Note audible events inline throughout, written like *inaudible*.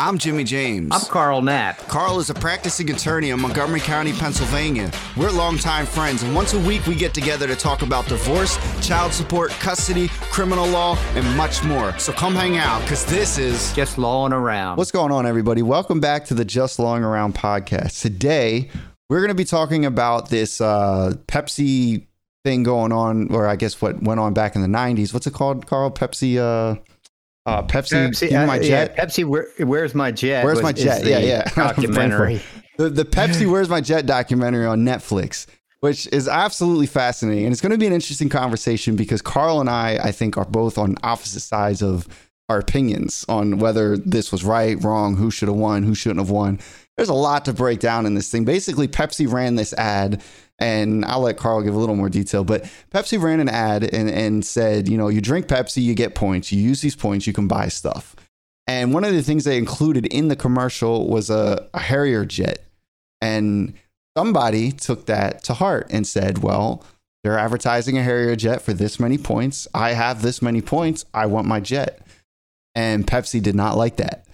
I'm Jimmy James. I'm Carl Knapp. Carl is a practicing attorney in Montgomery County, Pennsylvania. We're longtime friends, and once a week we get together to talk about divorce, child support, custody, criminal law, and much more. So come hang out, because this is Just lawing around. What's going on, everybody? Welcome back to the Just Lawing Around podcast. Today, we're going to be talking about this uh, Pepsi thing going on, or I guess what went on back in the 90s. What's it called, Carl? Pepsi. Uh, uh, Pepsi, Pepsi, Me uh, my yeah. Pepsi, where, where's my jet? Where's was- my jet? Yeah, yeah. *laughs* Documentary. the, the Pepsi *laughs* Where's My Jet documentary on Netflix, which is absolutely fascinating. And it's going to be an interesting conversation because Carl and I, I think, are both on opposite sides of our opinions on whether this was right, wrong, who should have won, who shouldn't have won. There's a lot to break down in this thing. Basically, Pepsi ran this ad, and I'll let Carl give a little more detail, but Pepsi ran an ad and, and said, you know, you drink Pepsi, you get points. You use these points, you can buy stuff. And one of the things they included in the commercial was a, a Harrier jet. And somebody took that to heart and said, well, they're advertising a Harrier jet for this many points. I have this many points. I want my jet. And Pepsi did not like that.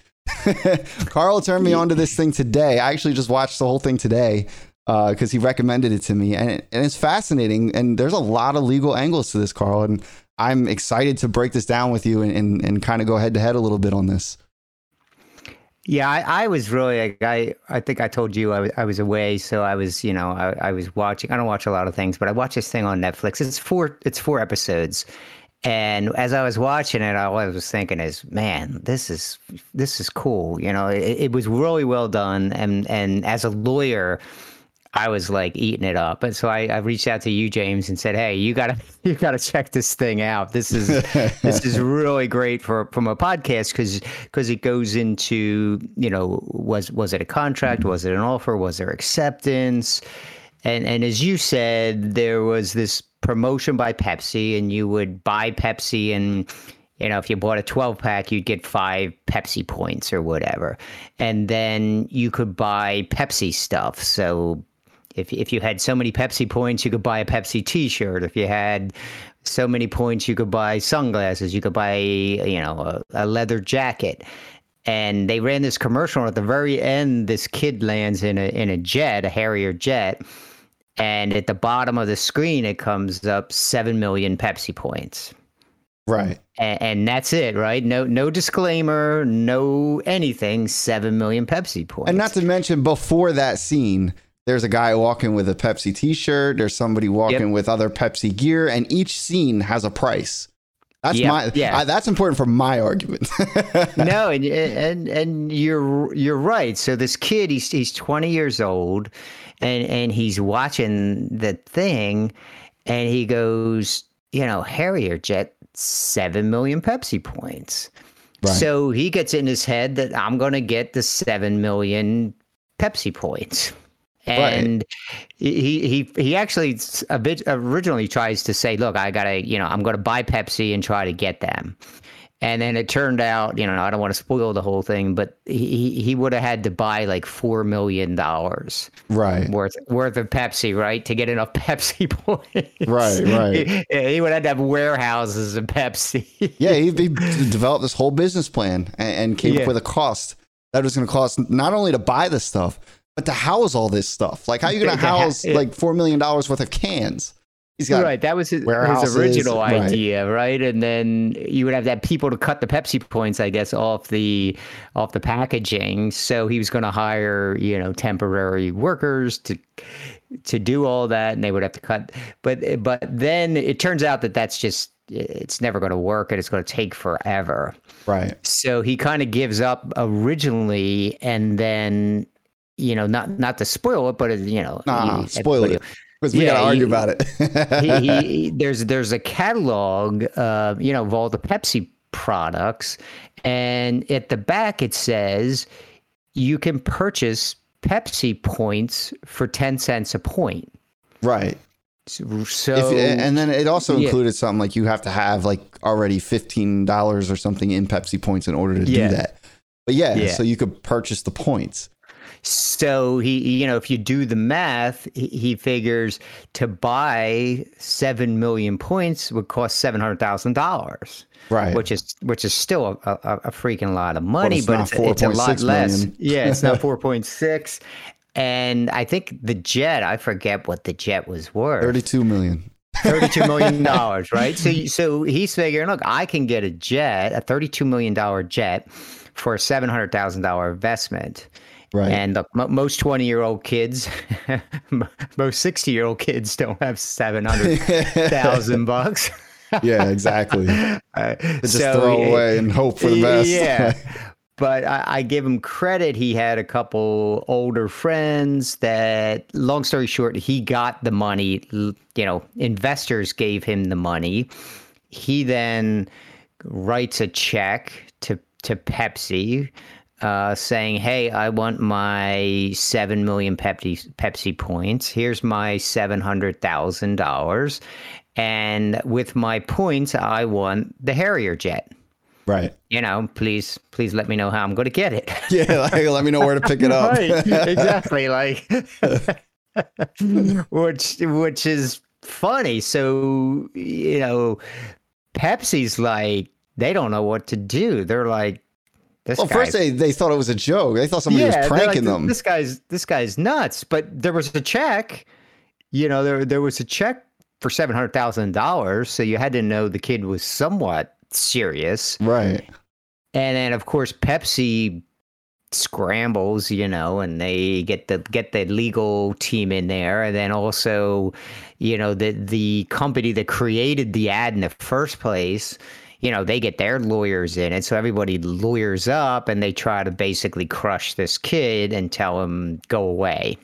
*laughs* Carl turned me onto this thing today. I actually just watched the whole thing today Uh, because he recommended it to me. And, it, and it's fascinating. And there's a lot of legal angles to this, Carl. And I'm excited to break this down with you and, and, and kind of go head to head a little bit on this. Yeah, I, I was really like I I think I told you I was I was away, so I was you know I, I was watching. I don't watch a lot of things, but I watched this thing on Netflix. It's four it's four episodes, and as I was watching it, all I was thinking is, man, this is this is cool. You know, it, it was really well done, and and as a lawyer. I was like eating it up, and so I, I reached out to you, James, and said, "Hey, you gotta *laughs* you gotta check this thing out. This is this is *laughs* really great for from a podcast because because it goes into you know was was it a contract, was it an offer, was there acceptance, and and as you said, there was this promotion by Pepsi, and you would buy Pepsi and you know, if you bought a 12 pack, you'd get five Pepsi points or whatever. And then you could buy Pepsi stuff. So if, if you had so many Pepsi points, you could buy a Pepsi t shirt. If you had so many points, you could buy sunglasses. You could buy, you know, a, a leather jacket. And they ran this commercial. And at the very end, this kid lands in a, in a jet, a Harrier jet. And at the bottom of the screen, it comes up 7 million Pepsi points Right. and, and that's it, right? No, no disclaimer, no anything. Seven million Pepsi points. And not to mention, before that scene, there's a guy walking with a Pepsi T-shirt. There's somebody walking Yep. with other Pepsi gear, and each scene has a price. That's my yeah. I- that's important for my argument. *laughs* no, and and and you're you're right. So this kid, he's he's 20 years old, and and he's watching the thing, and he goes, you know, Harrier jet, seven million Pepsi points. Right. So he gets in his head that I'm going to get the seven million Pepsi points. And he he he actually a bit originally tries to say, "Look, I gotta, you know, I'm going to buy Pepsi and try to get them." And then it turned out, you know, I don't want to spoil the whole thing, but he he would have had to buy like four million dollars right. worth worth of Pepsi, right, to get enough *laughs* Pepsi points. Right, right. He, he would have to have warehouses of Pepsi. Yeah, he, he *laughs* developed this whole business plan and, and came Yeah. up with a cost that was going to cost not only to buy the stuff, but to house all this stuff. Like, how are you going to ha- house like four million dollars worth of cans? He's got right, that was his, his original right. idea, right? And then you would have that people to cut the Pepsi points, I guess, off the off the packaging. So he was going to hire, you know, temporary workers to to do all that, and they would have to cut. But but then it turns out that that's just it's never going to work, and it's going to take forever. right. So he kind of gives up originally, and then you know, not not to spoil it, but you know, Nah, you- spoil it because we Yeah, got to argue you- about it. he, *laughs* he, there's there's a catalog, uh, you know, of all the Pepsi products, and at the back it says you can purchase Pepsi points for ten cents a point. right. So, If, and then it also yeah. included something like you have to have like already fifteen dollars or something in Pepsi points in order to Yeah. do that. But yeah, Yeah. so you could purchase the points. So he, you know, if you do the math, he, he figures to buy seven million points would cost seven hundred thousand dollars. Right. Which is which is still a, a, a freaking lot of money, it's but it's, it's a lot 4.6 less. million. Yeah, it's not *laughs* four point six. And I think the jet, I forget what the jet was worth. Thirty-two million. Thirty-two million *laughs* dollars, right? So, so he's figuring, look, I can get a jet, a thirty-two million dollar jet, for a seven hundred thousand dollar investment. Right. And look, mo most twenty-year-old kids, *laughs* most sixty-year-old kids don't have seven hundred thousand *laughs* bucks. yeah, exactly. *laughs* Uh, Just so throw away and hope for the best. Yeah. But I, I give him credit. He had a couple older friends that, long story short, he got the money. You know, investors gave him the money. He then writes a check to, to Pepsi uh, saying, Hey, I want my 7 million Pepsi, Pepsi points. Here's my $700,000. And with my points, I want the Harrier jet right. you know, please, please let me know how I'm going to get it. *laughs* Yeah, like, let me know where to pick it up. right, *laughs* exactly. Like, *laughs* which, which is funny. So, you know, Pepsi's like, they don't know what to do. They're like, this well, first they, they thought it was a joke. They thought somebody they're was like, pranking them. This guy's, this guy's nuts. But there was a check, you know, there, there was a check for $700,000. So you had to know the kid was somewhat serious. right. And then of course Pepsi scrambles, you know, and they get the get the legal team in there, and then also, you know, the the company that created the ad in the first place, you know, they get their lawyers in it, so everybody lawyers up, and they try to basically crush this kid and tell him go away.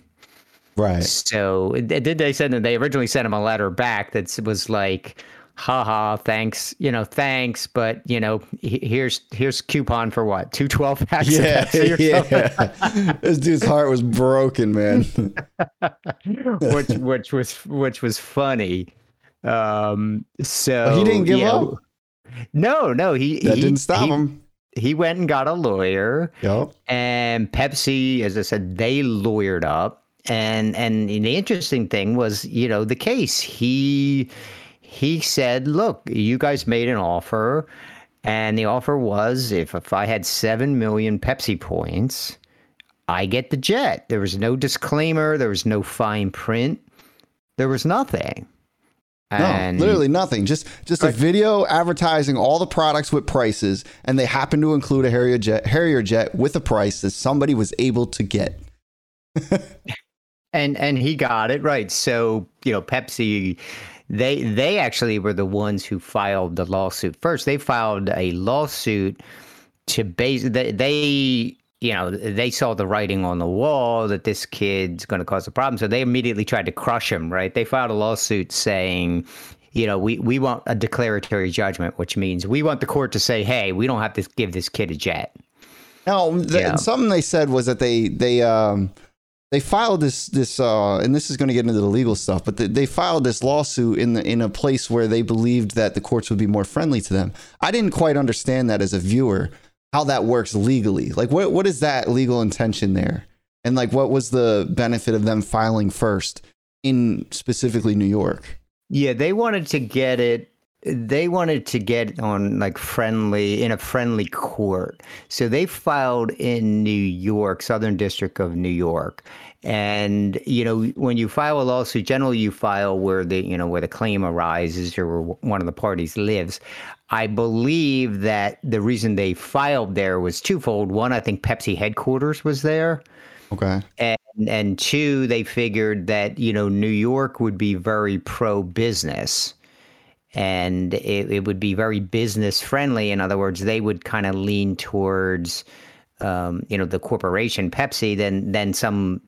Right. So did they send them? They originally sent him a letter back that was like, "Haha, thanks, you know, thanks, but you know, here's here's coupon for what two twelve packs Yeah, *laughs* yeah. *laughs* this dude's heart was broken, man. *laughs* which which was which was funny. Um, so But he didn't give know- up. No, no, he That he, didn't stop he, him. He went and got a lawyer. Yep. and Pepsi, as I said, they lawyered up. And and the interesting thing was, you know, the case. He he said, "Look, you guys made an offer, and the offer was if if I had seven million Pepsi points, I get the jet. There was no disclaimer. There was no fine print. There was nothing. No, literally nothing. Just just a video advertising all the products with prices, and they happen to include a Harrier jet, Harrier jet with a price that somebody was able to get. *laughs* and and he got it right. So you know, Pepsi, they they actually were the ones who filed the lawsuit first. They filed a lawsuit to base they, they you know they saw the writing on the wall that this kid's going to cause a problem, so they immediately tried to crush him. Right? They filed a lawsuit saying. You know, we, we want a declaratory judgment, which means we want the court to say, "Hey, we don't have to give this kid a jet." No, the, Yeah. something they said was that they they um they filed this this uh and this is going to get into the legal stuff, but they, they filed this lawsuit in the in a place where they believed that the courts would be more friendly to them. I didn't quite understand that as a viewer how that works legally. Like what what is that legal intention there? And like what was the benefit of them filing first in specifically New York? Yeah, they wanted to get it. They wanted to get on like friendly in a friendly court. So they filed in New York, Southern District of New York. And you know, when you file a lawsuit, generally you file where the you know where the claim arises or where one of the parties lives. I believe that the reason they filed there was twofold. One, I think Pepsi headquarters was there Okay. and and two they figured that you know new york would be very pro business and it, it would be very business friendly in other words they would kind of lean towards um, you know the corporation pepsi than than some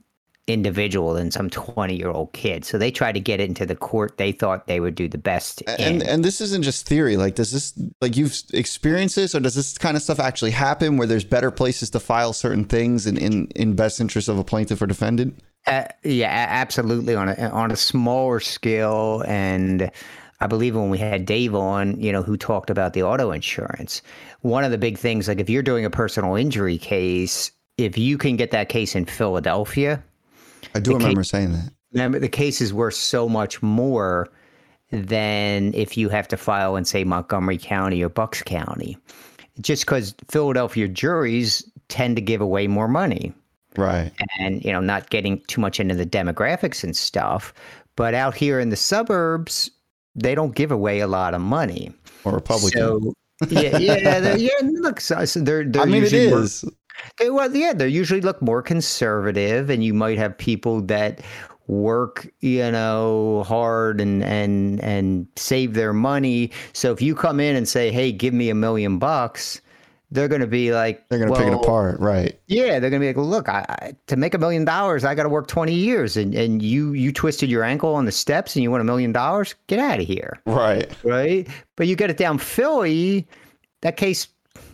individual than some 20 year old kid so they tried to get it into the court they thought they would do the best And in. and this isn't just theory. Like, does this like you've experienced this, or does this kind of stuff actually happen where there's better places to file certain things in in, in best interest of a plaintiff or defendant? Uh, yeah, absolutely on a on a smaller scale, and I believe when we had Dave on, you know, who talked about the auto insurance, one of the big things, like if you're doing a personal injury case, if you can get that case in Philadelphia, I do remember saying that. remember the case is worth so much more than if you have to file in say Montgomery County or Bucks County. Just because Philadelphia juries tend to give away more money. Right. and you know not getting too much into the demographics and stuff but out here in the suburbs they don't give away a lot of money Or Republican. so yeah yeah yeah look so, they're, they're I mean, it more- is. They, well yeah they usually look more conservative and you might have people that work you know hard and and and save their money so if you come in and say hey give me a million bucks they're going to be like They're going to pick it apart. Right. yeah, they're gonna be like, look, I, I, to make a million dollars, I got to work twenty years, and and you you twisted your ankle on the steps, and you want a million dollars, get out of here, Right. right? But you get it down Philly, that case,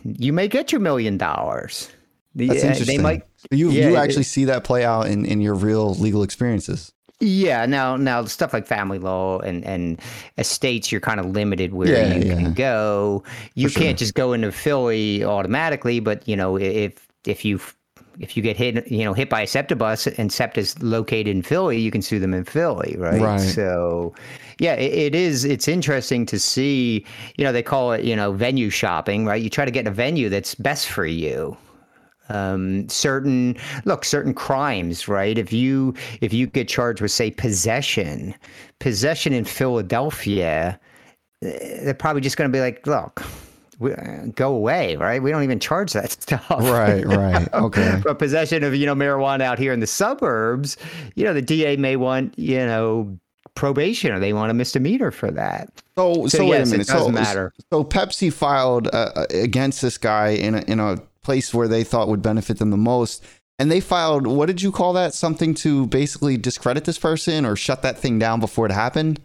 you may get your million dollars. That's uh, Yeah, interesting. They might, you yeah, you it- actually see that play out in, in your real legal experiences. yeah. Now now stuff like family law and and estates, you're kind of limited where Yeah, you yeah. can go. You For can't just go into Philly automatically, but you know if if you if you get hit, you know, hit by a SEPTA bus and SEPTA is located in Philly, you can sue them in Philly, right? Right. So, yeah, it, it is. It's interesting to see. You know, they call it, you know, venue shopping, right? You try to get a venue that's best for you. Um, certain look, certain crimes, right? If you if you get charged with say possession, possession in Philadelphia, eh, they're probably just going to be like, look. We, uh, go away, right? We don't even charge that *laughs* stuff. Right. Right. *laughs* Okay. But possession of you know marijuana out here in the suburbs, you know the DA may want you know probation or they want a misdemeanor for that. So, so, So, wait a minute. it does so, matter. so Pepsi filed uh, against this guy in a, in a place where they thought would benefit them the most, and they filed. What did you call that? Something to basically discredit this person or shut that thing down before it happened.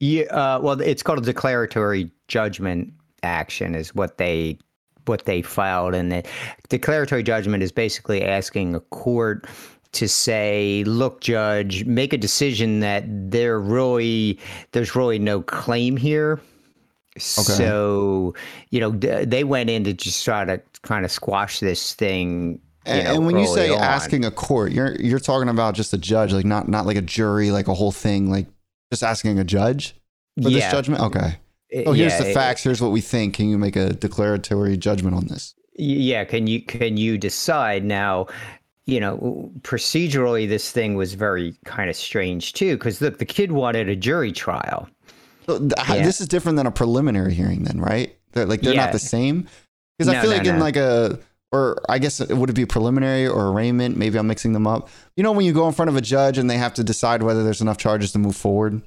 Yeah, uh, well, it's called a declaratory judgment action, is what they what they filed, and the declaratory judgment is basically asking a court to say, look, judge, make a decision that there really there's really no claim here. So, you know, they went in to just try to kind of squash this thing. You And, know, and when you say on. asking a court, you're you're talking about just a judge, like not not like a jury, like a whole thing, like just asking a judge for this judgment. Okay. it- Oh, here's yeah, the it- facts. Here's what we think. Can you make a declaratory judgment on this? yeah can you can you decide now you know procedurally this thing was very kind of strange too because look the kid wanted a jury trial So th- Yeah. This is different than a preliminary hearing, then, right? They're, like they're Yeah. not the same. Because I feel no, like in like a, or I guess it would it be preliminary or arraignment? Maybe I'm mixing them up. You know, when you go in front of a judge and they have to decide whether there's enough charges to move forward.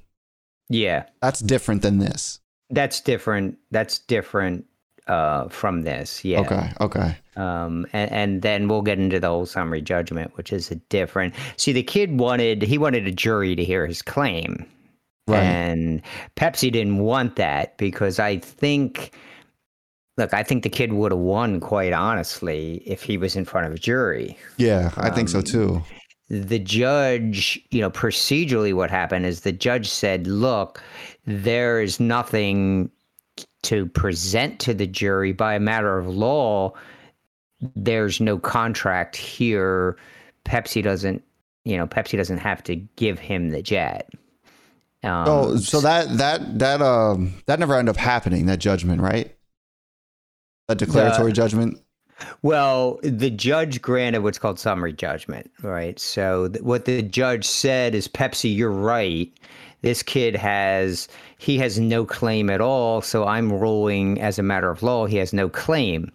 yeah That's different than this. that's different that's different uh from this yeah Okay. Okay. um and, and then we'll get into the whole summary judgment which is a different see the kid wanted he wanted a jury to hear his claim Right. And Pepsi didn't want that because I think, look, I think the kid would have won, quite honestly, if he was in front of a jury. yeah, I think so Um, too. The judge, you know, procedurally, what happened is the judge said, look, there is nothing to present to the jury by a matter of law. There's no contract here. Pepsi doesn't, you know, Pepsi doesn't have to give him the jet. Um, Oh, so that that that um that never ended up happening. That judgment, right? That declaratory judgment. Well, the judge granted what's called summary judgment, right? So th- what the judge said is, Pepsi, you're right. This kid has he has no claim at all. So I'm ruling as a matter of law, he has no claim.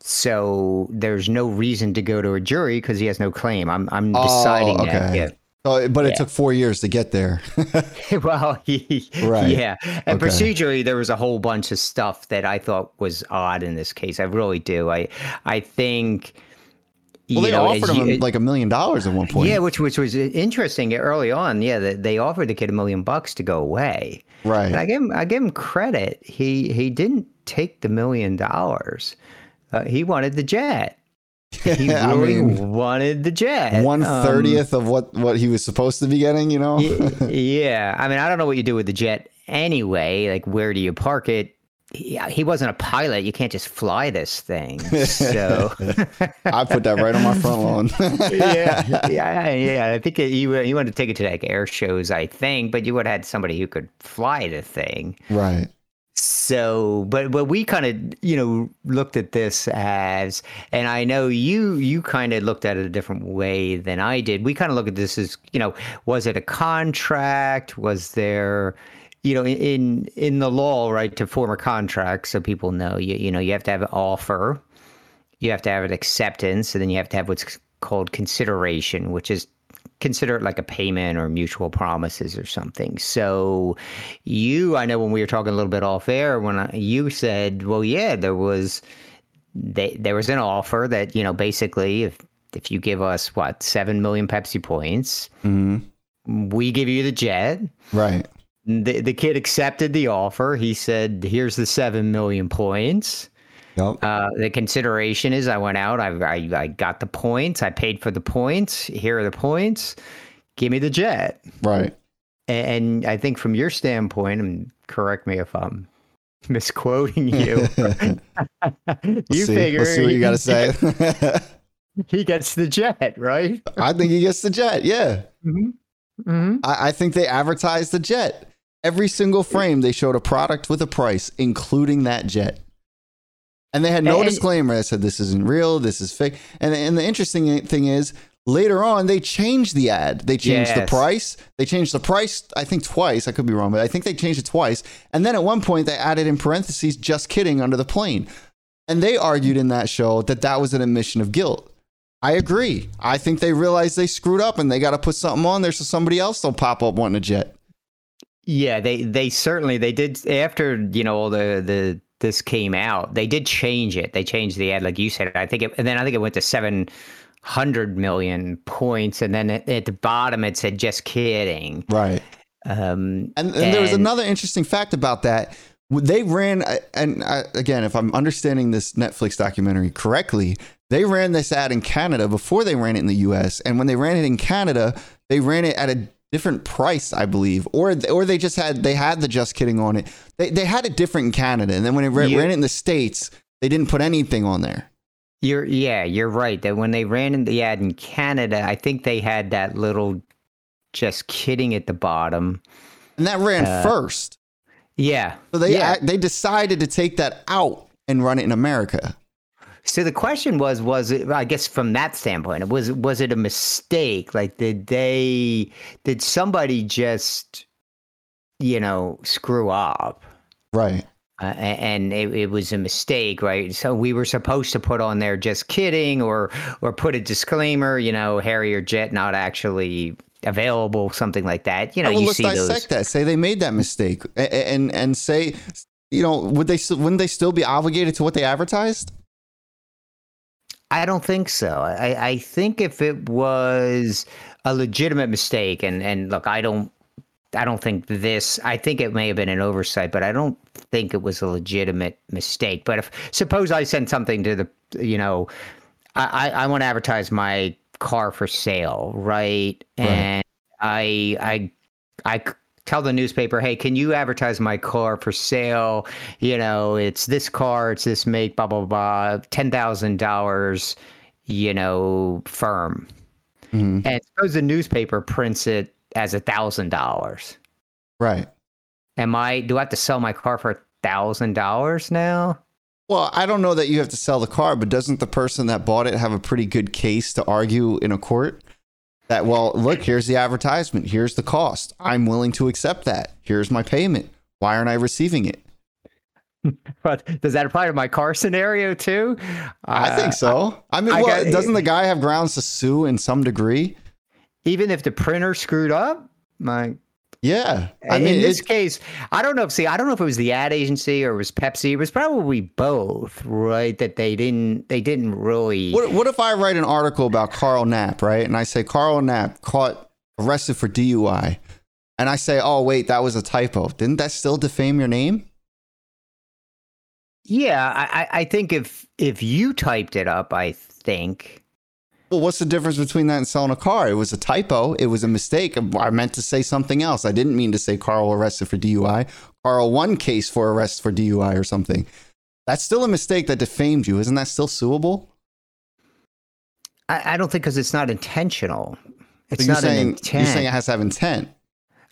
So there's no reason to go to a jury because he has no claim. I'm I'm Oh, deciding that. okay. Oh, but it Yeah. took four years to get there. *laughs* *laughs* Well, he, *laughs* Right. yeah. And Okay. procedurally, there was a whole bunch of stuff that I thought was odd in this case. I really do. I I think. well, you they know, offered you- him like a million dollars at one point. Yeah, which which was interesting early on. Yeah, that they offered the kid a million bucks to go away. right. And I give him I give him credit. He he didn't take the million dollars. Uh, he wanted the jet. He *laughs* I mean, wanted the jet. one Um, thirtieth of what what he was supposed to be getting. You know. y- *laughs* yeah, I mean, I don't know what you do with the jet anyway. Like, where do you park it? he, he wasn't a pilot. You can't just fly this thing. So *laughs* I put that right on my front lawn. yeah, yeah, yeah. I think you you wanted to take it to like air shows, I think, but you would have had somebody who could fly the thing. right. So, but but we kind of you know looked at this as, and I know you you kind of looked at it a different way than I did. We kind of look at this as you know, was it a contract? Was there you know, in in the law, right, to form a contract, so people know, you you know, you have to have an offer, you have to have an acceptance, and then you have to have what's called consideration, which is consider it like a payment or mutual promises or something. So, you, I know when we were talking a little bit off air, when I, you said, well, yeah, there was, they, there was an offer that you know, basically, if if you give us what seven million Pepsi points, mm-hmm. we give you the jet. Right. The, the kid accepted the offer. He said, "Here's the seven million points." Yep. Uh, the consideration is, I went out, I, I I got the points, I paid for the points. Here are the points. Give me the jet. right. And I think from your standpoint, and correct me if I'm *laughs* misquoting you, *laughs* *laughs* you see. figure Let's see what you got to say. he gets the jet, right? I think he gets the jet. Yeah. Mm-hmm. I, I think they advertised the jet. Every single frame, they showed a product with a price, including that jet. And they had no And- disclaimer that said this isn't real, this is fake. And, and the interesting thing is, later on, they changed the ad. They changed the price. They changed the price, I think, twice. I could be wrong, but I think they changed it twice. And then at one point, they added in parentheses, just kidding, under the plane. And they argued in that show that that was an admission of guilt. I agree. I think they realized they screwed up and they got to put something on there so somebody else don't pop up wanting a jet. Yeah, they they certainly they did after you know all the the this came out. They did change it. They changed the ad, like you said. I think it, and then I think it went to seven hundred million points, and then at, at the bottom it said "just kidding." Right. Um, And, and there was another interesting fact about that. They ran, and I, again, if I'm understanding this Netflix documentary correctly, they ran this ad in Canada before they ran it in the US. And when they ran it in Canada, they ran it at a different price, I believe, or or they just had they had the just kidding on it. They they had it different in Canada, and then when it ran, ran it in the states, they didn't put anything on there. You're yeah, you're right. That when they ran in the ad in Canada, I think they had that little "just kidding" at the bottom. And that ran Uh, first. Yeah. So they yeah. they decided to take that out and run it in America. So the question was, was it? I guess from that standpoint, was was it a mistake? Like, did they? Did somebody just, you know, screw up? Right. Uh, and it, it was a mistake, right? So we were supposed to put on there "just kidding" or or put a disclaimer, you know, Harrier jet not actually available, something like that. You know, well, you let's see dissect those. that. Say they made that mistake, A- a- and and say, you know, would they still- wouldn't they still be obligated to what they advertised? I don't think so. I, I think if it was a legitimate mistake, and and look, I don't, I don't think this. I think it may have been an oversight, but I don't think it was a legitimate mistake. But if suppose I sent something to the, you know, I I, I want to advertise my car for sale, right? And I I I tell the newspaper, hey, can you advertise my car for sale? You know, it's this car, it's this make, blah blah blah, ten thousand dollars, you know, firm. Mhm. And suppose the newspaper prints it as a thousand dollars. Right. Am I? Do I have to sell my car for a thousand dollars now? Well, I don't know that you have to sell the car, but doesn't the person that bought it have a pretty good case to argue in a court? That well, look, here's the advertisement, here's the cost. I'm willing to accept that. Here's my payment. Why aren't I receiving it? *laughs* But does that apply to my car scenario too? I Uh, think so. I mean, I well, got- doesn't the guy have grounds to sue in some degree? Even if the printer screwed up, my Yeah. I in mean, this case, I don't know if see, I don't know if it was the ad agency or it was Pepsi. It was probably both, right? That they didn't they didn't really What, what if I write an article about Carl Knapp, right? And I say Carl Knapp caught arrested for DUI. And I say, oh, wait, that was a typo. Didn't that still defame your name? Yeah, I, I- I think if if you typed it up, I think Well, what's the difference between that and selling a car? It was a typo. It was a mistake. I meant to say something else. I didn't mean to say Carl arrested for DUI. Carl one case for arrest for DUI or something. That's still a mistake that defamed you. Isn't that still suable? I, I don't think because it's not intentional. It's So not saying intent. you're saying it has to have intent.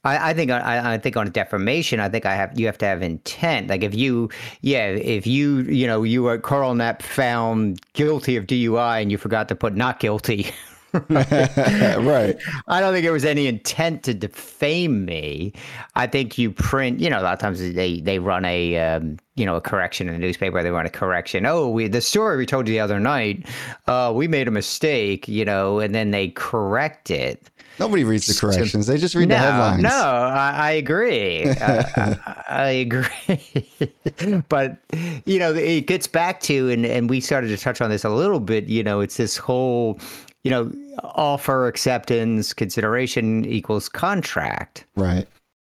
I, I think I, I think on defamation, I think I have you have to have intent. Like if you, yeah, if you, you know, you were Carl Knapp found guilty of DUI and you forgot to put not guilty. *laughs* *laughs* right. I don't think there was any intent to defame me. I think you print, you know, a lot of times they they run a um, you know a correction in the newspaper. They run a correction. Oh, we the story we told you the other night, uh, we made a mistake, you know, and then they correct it. Nobody reads the corrections. They just read no, the headlines. No, I, I agree. uh, I, I agree. *laughs* but you know, it gets back to, and and we started to touch on this a little bit. You know, it's this whole, you know, offer, acceptance, consideration equals contract. Right.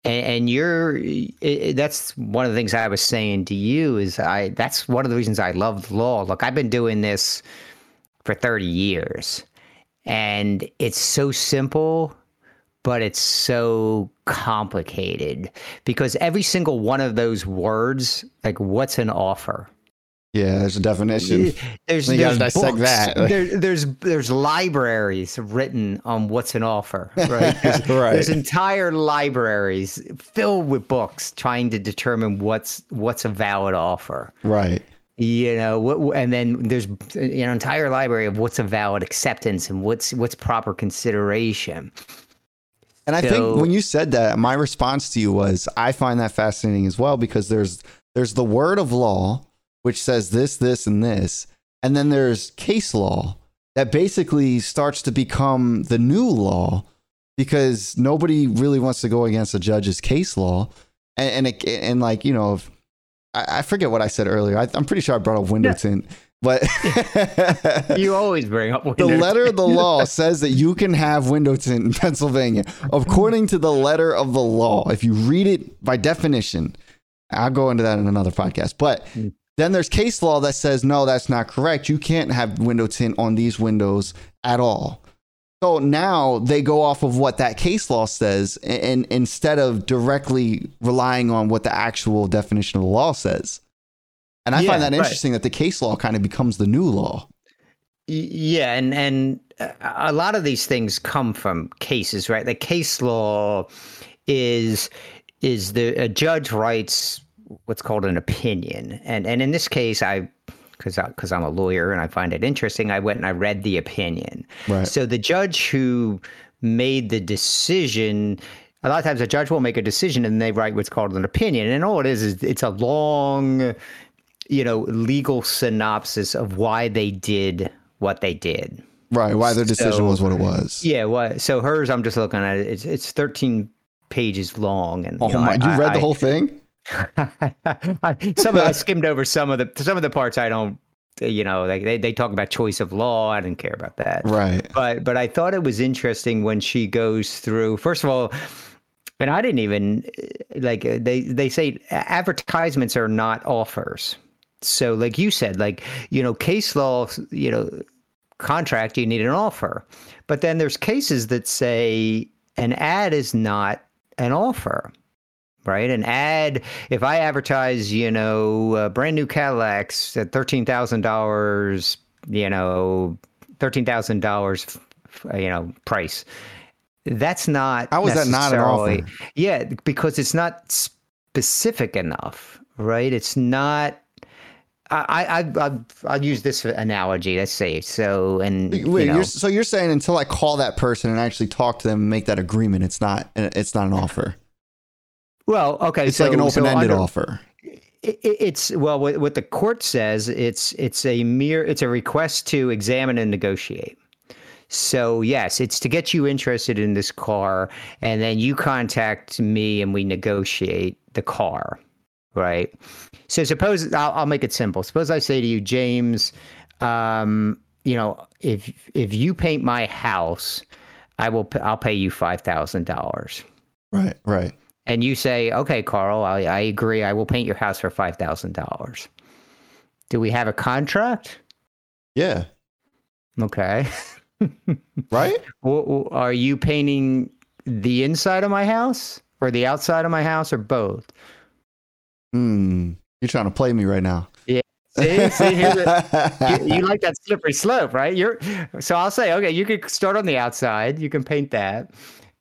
And, and you're it, that's one of the things I was saying to you is I that's one of the reasons I love law. Look, I've been doing this for 30 years and it's so simple but it's so complicated because every single one of those words like what's an offer Yeah, there's a definition. there's, You there's dissect books. that. *laughs* There, there's there's libraries written on what's an offer, *laughs* right? There's, *laughs* Right. there's entire libraries filled with books trying to determine what's what's a valid offer. Right. You know, what, and then there's an entire library of what's a valid acceptance and what's what's proper consideration. And I So- think when you said that, my response to you was, I find that fascinating as well because there's there's the word of law which says this, this, and this, and then there's case law that basically starts to become the new law because nobody really wants to go against a judge's case law, and and, it, and like you know, if, I, I forget what I said earlier. I, I'm pretty sure I brought up window tint, but *laughs* You always bring up the letter of the law *laughs* says that you can have window tint in Pennsylvania. According to the letter of the law, if you read it by definition, I'll go into that in another podcast. But mm. then there's case law that says, no, that's not correct. You can't have window tint on these windows at all. So now they go off of what that case law says, and, and instead of directly relying on what the actual definition of the law says. And I Yeah, find that right. interesting that the case law kind of becomes the new law. Yeah, and and uh, a lot of these things come from cases, right? The case law is is the a judge writes what's called an opinion, and and in this case, I because because I'm a lawyer and I find it interesting, I went and I read the opinion. Right. So the judge who made the decision. A lot of times, a judge will make a decision and they write what's called an opinion, and all it is is it's a long you know, legal synopsis of why they did what they did. Right. Why their decision So- was what it was. Yeah, what? So hers, I'm just looking at it. It's it's 13 pages long, and Oh you know, my! I- You read I- the whole thing? I, *laughs* some of, I skimmed over some of the some of the parts. I don't, you know, like they, they talk about choice of law. I didn't care about that. Right. But but I thought it was interesting when she goes through. First of all, and I didn't even like uh, they they say advertisements are not offers. So like you said, like you know, case law, you know, contract you need an offer, but then there's cases that say an ad is not an offer. Right, an ad. If I advertise, you know, uh, brand new Cadillacs at thirteen thousand dollars, you know, thirteen thousand dollars, you know, price. That's not. How is that not an offer? Yeah, because it's not specific enough, right? It's not. I I I I'll use this analogy. Let's say so, and Wait, you know, you're, so you're saying until I call that person and actually talk to them and make that agreement, it's not it's not an offer. Well, okay, It's so, like an open-ended under- offer. it- it's well what, what the court says it's it's a mere it's a request to examine and negotiate so yes it's to get you interested in this car and then you contact me and we negotiate the car right so suppose i'll, I'll make it simple suppose i say to you james um, you know if if you paint my house i will i'll pay you $5000 Right. Right. And you say, "Okay, Carl, I, I agree. I will paint your house for five thousand dollars." Do we have a contract? Yeah. Okay. *laughs* Right. Are you painting the inside of my house or the outside of my house or both? Hmm. You're trying to play me right now. Yeah. See, see, *laughs* you, you like that slippery slope, right? You're so I'll say, okay, you could start on the outside. You can paint that.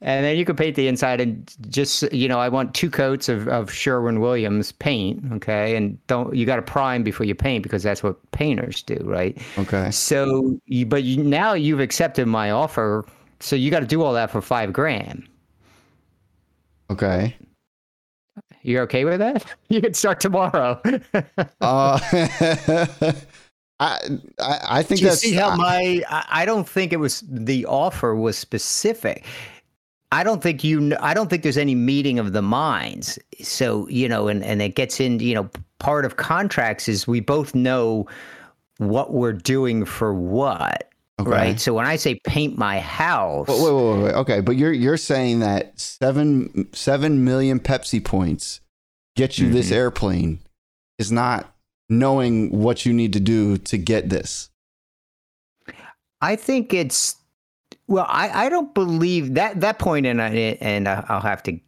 And then you can paint the inside and just, you know, I want two coats of, of Sherwin Williams paint. Okay. And don't, you got to prime before you paint because that's what painters do. Right. Okay. So, you, but you, now you've accepted my offer. So you got to do all that for five grand. Okay. You're okay with that? *laughs* You can start tomorrow. *laughs* uh, *laughs* I, I, I think Do you that's. see how I- my I I don't think it was the offer was specific. I don't think you I don't think there's any meeting of the minds. So, you know, and and it gets in, you know, part of contracts is we both know what we're doing for what, Okay. right? So when I say paint my house, Wait, wait, wait, wait. Okay, but you're you're saying that seven seven million Pepsi points get you this Mhm. airplane is not knowing what you need to do to get this. I think it's well. I, I don't believe that that point, and I, and I'll have to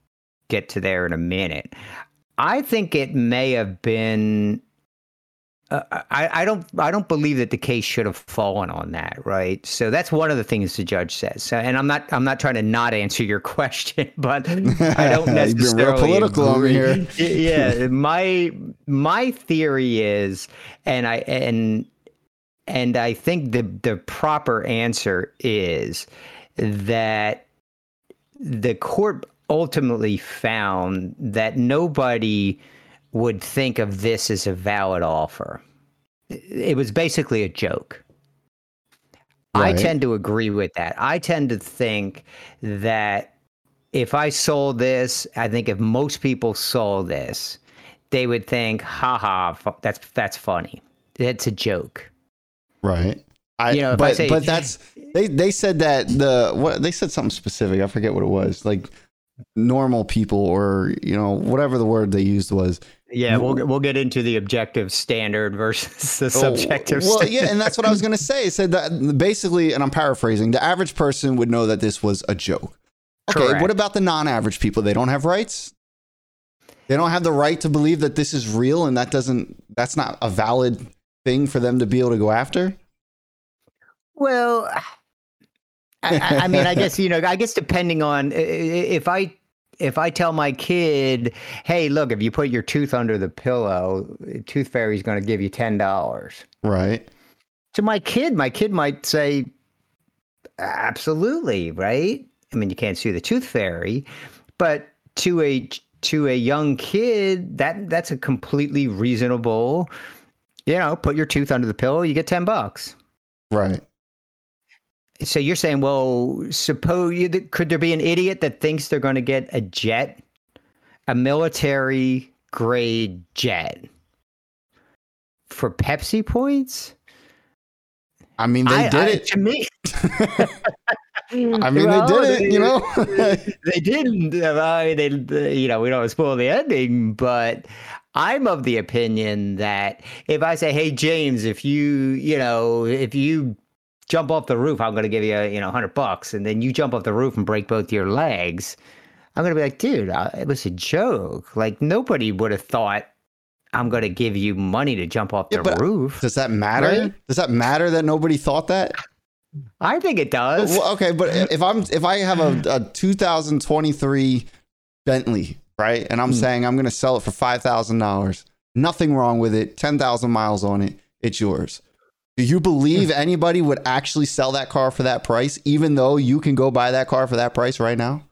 get to there in a minute. I think it may have been. Uh, I I don't I don't believe that the case should have fallen on that, right? So that's one of the things the judge says. So, and I'm not I'm not trying to not answer your *laughs* question, but I don't *laughs* You've been real necessarily political over here. *laughs* yeah, my my theory is, and I and and I think the the proper answer is that the court ultimately found that nobody would think of this as a valid offer. It was basically a joke. I tend to agree with that. I tend to think that if I sold this, I think if most people saw this, they would think, "Ha fu- that's that's funny. It's a joke." Right. I, You know, if I but say- but that's they they said that the what they said something specific. I forget what it was. Like normal people or you know whatever the word they used was. Yeah, we'll get- we'll get into the objective standard versus the Oh, subjective. Well, standard. yeah, and that's what I was gonna *laughs* say. It said that basically, and I'm paraphrasing. The average person would know that this was a joke. Okay, Correct. what about the non-average people? They don't have rights. They don't have the right to believe that this is real, and that doesn't. That's not a valid thing for them to be able to go after. Well, I, I mean, I guess *laughs* you know, I guess depending on if I if I tell my kid, "Hey, look, if you put your tooth under the pillow, Tooth Fairy's going to give you ten dollars." Right. To my kid, my kid might say, "Absolutely, right." I mean, you can't sue the Tooth Fairy, but to a to a young kid, that that's a completely reasonable. You know, put your tooth under the pillow, you get ten bucks. Right. So you're saying, well, suppose you, could there be an idiot that thinks they're going to get a jet, a military grade jet for Pepsi points? I mean, they I- did I- it. to me. *laughs* I mean, Well, they did it. You know. *laughs* they didn't. Uh, I mean, they, you know, we don't spoil the ending, but I'm of the opinion that if I say, "Hey, James, if you, you know, if you jump off the roof, I'm going to give you, you know, hundred bucks," and then you jump off the roof and break both your legs, I'm going to be like, "Dude, uh, it was a joke. Like nobody would have thought." I'm going to give you money to jump off Yeah, the roof. Does that matter? Right? Does that matter that nobody thought that? I think it does. Well, okay, but if I'm if I have a, a 2023 Bentley, right, and I'm Hmm. saying I'm going to sell it for five thousand dollars, nothing wrong with it, ten thousand miles on it, it's yours. Do you believe Hmm. anybody would actually sell that car for that price, even though you can go buy that car for that price right now?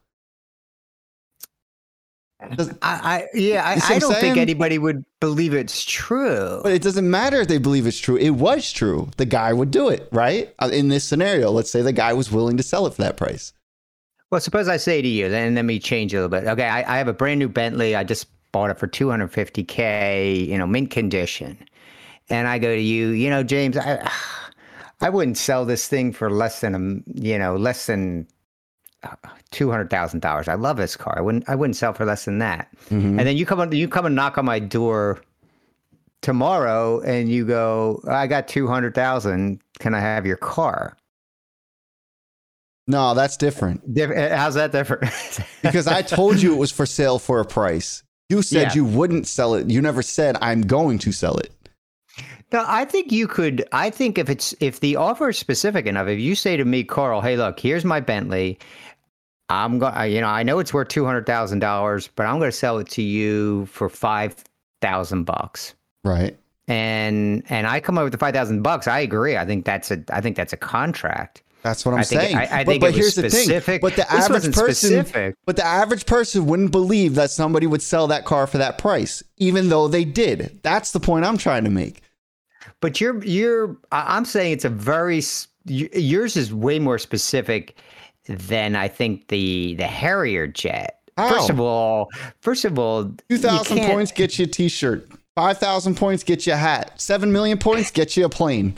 Does- I, I yeah, I, I don't think anybody would believe it's true. But it doesn't matter if they believe it's true. It was true. The guy would do it, right? Uh, In this scenario, let's say the guy was willing to sell it for that price. Well, suppose I say to you, then let me change a little bit. Okay, I, I have a brand new Bentley. I just bought it for 250k, you know, mint condition. And I go to you, you know, James, I *sighs* I wouldn't sell this thing for less than a, you know, less than uh, two hundred thousand dollars. I love this car. I wouldn't I wouldn't sell for less than that. Mhm. And then you come on, you come and knock on my door tomorrow, and you go, I got two hundred thousand. Can I have your car? No, that's different. Eh, how's that different? *laughs* because I told you it was for sale for a price. You said Yeah. you wouldn't sell it. You never said I'm going to sell it. No, I think you could. I think if it's if the offer is specific enough, if you say to me, Carl, hey, look, here's my Bentley. I'm going. You know, I know it's worth two hundred thousand dollars, but I'm going to sell it to you for five thousand bucks. Right. And and I come up with the five thousand bucks. I agree. I think that's a. I think that's a contract. That's what I'm I think- saying. I- I but think but here's the thing. But the This average person, specific. but the average person wouldn't believe that somebody would sell that car for that price, even though they did. That's the point I'm trying to make. But you're you're. I'm saying it's a very. Yours is way more specific than I think the the Harrier jet. First of all, first of all, Two thousand points get you a T-shirt. Five thousand points get you a hat. Seven million points get you a plane.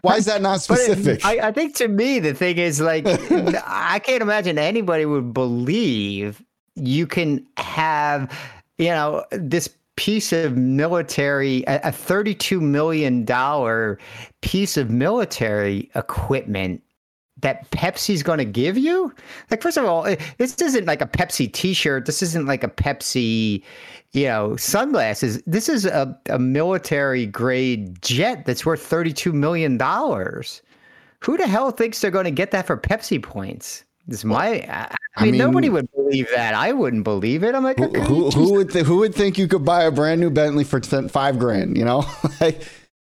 Why is that not *laughs* But it- specific? I, I think to me the thing is like *laughs* I can't imagine anybody would believe you can have you know this piece of military a, a 32 million dollar piece of military equipment that Pepsi's going to give you? Like, first of all, this isn't like a Pepsi T-shirt. This isn't like a Pepsi, you know, sunglasses. This is a, a military grade jet that's worth thirty-two million dollars. Who the hell thinks they're going to get that for Pepsi points? This is my. I, I I mean, nobody would believe that. I wouldn't believe it. I'm like, who, who, who would th- who would think you could buy a brand new Bentley for 10, five grand? You know, *laughs* like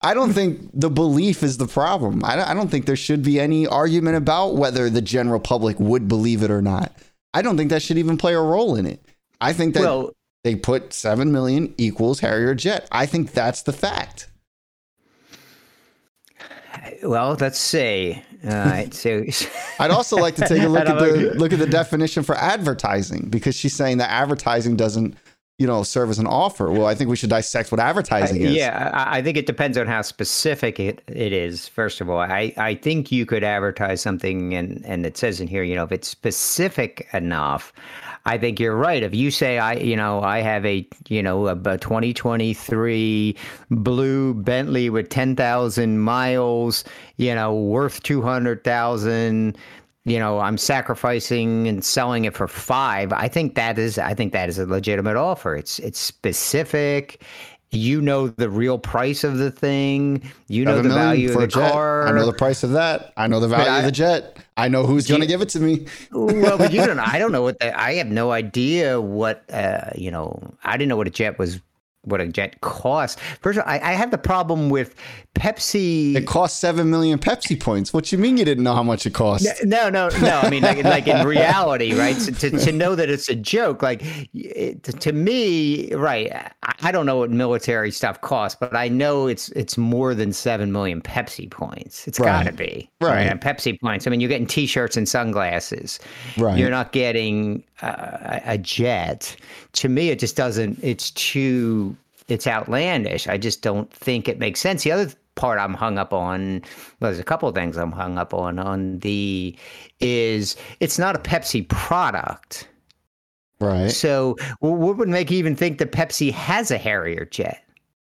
I don't think the belief is the problem. I don't, I don't think there should be any argument about whether the general public would believe it or not. I don't think that should even play a role in it. I think that well, they put seven million equals Harrier jet. I think that's the fact. well, let's see. All right, so *laughs* I'd also like to take a look *laughs* at the look at the definition for advertising because she's saying that advertising doesn't, you know, serve as an offer. Well, I think we should dissect what advertising is. Yeah, I, I think it depends on how specific it, it is. First of all, I, I think you could advertise something, and, and it says in here, you know, if it's specific enough, I think you're right. If you say I, you know, I have a, you know, a, a 2023 blue Bentley with 10,000 miles, you know, worth 200,000 you know i'm sacrificing and selling it for five i think that is i think that is a legitimate offer it's it's specific you know the real price of the thing you know the value of the car I know the price of that. I know the value I- of the jet. I know who's going to give it to me. well but you don't *laughs* i don't know what the i have no idea what uh you know i didn't know what a jet was what a jet cost first of all i, I have the problem with pepsi It costs seven million Pepsi points. What you mean you didn't know how much it cost? No, no, no. I mean, like, like in reality, right? So to, to know that it's a joke, like it, to me, right? I, don't know what military stuff costs, but I know it's it's more than seven million Pepsi points. It's got to be Right. Pepsi points. I mean, you're getting T-shirts and sunglasses. Right. You're not getting uh, a jet. To me, it just doesn't. It's too. It's outlandish. I just don't think it makes sense. The other part I'm hung up on, well, there's a couple of things I'm hung up on. On the is it's not a Pepsi product. Right. So wh- what would make you even think that Pepsi has a Harrier jet?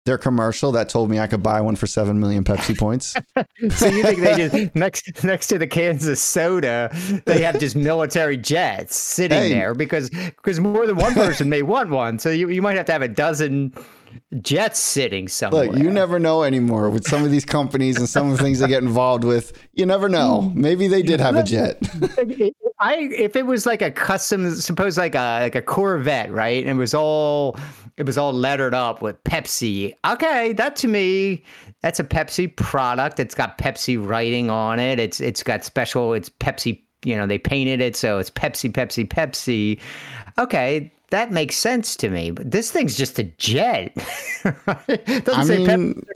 Their commercial that told me I could buy one for seven million Pepsi points. *laughs* So you think they just next next to the cans of soda, they have just military jets sitting Hey. there because because more than one person may want one. So you, you might have to have a dozen jets sitting somewhere. Look, you never know anymore with some of these companies and some of the things they get involved with. You never know. Maybe they did have a jet. *laughs* I if it was like a custom, suppose like a like a Corvette, right? And it was all it was all lettered up with Pepsi. Okay, that to me, that's a Pepsi product. It's got Pepsi writing on it. It's it's got special. It's Pepsi. You know, they painted it so it's Pepsi, Pepsi, Pepsi. Okay, that makes sense to me. But this thing's just a jet. *laughs* it doesn't I say mean,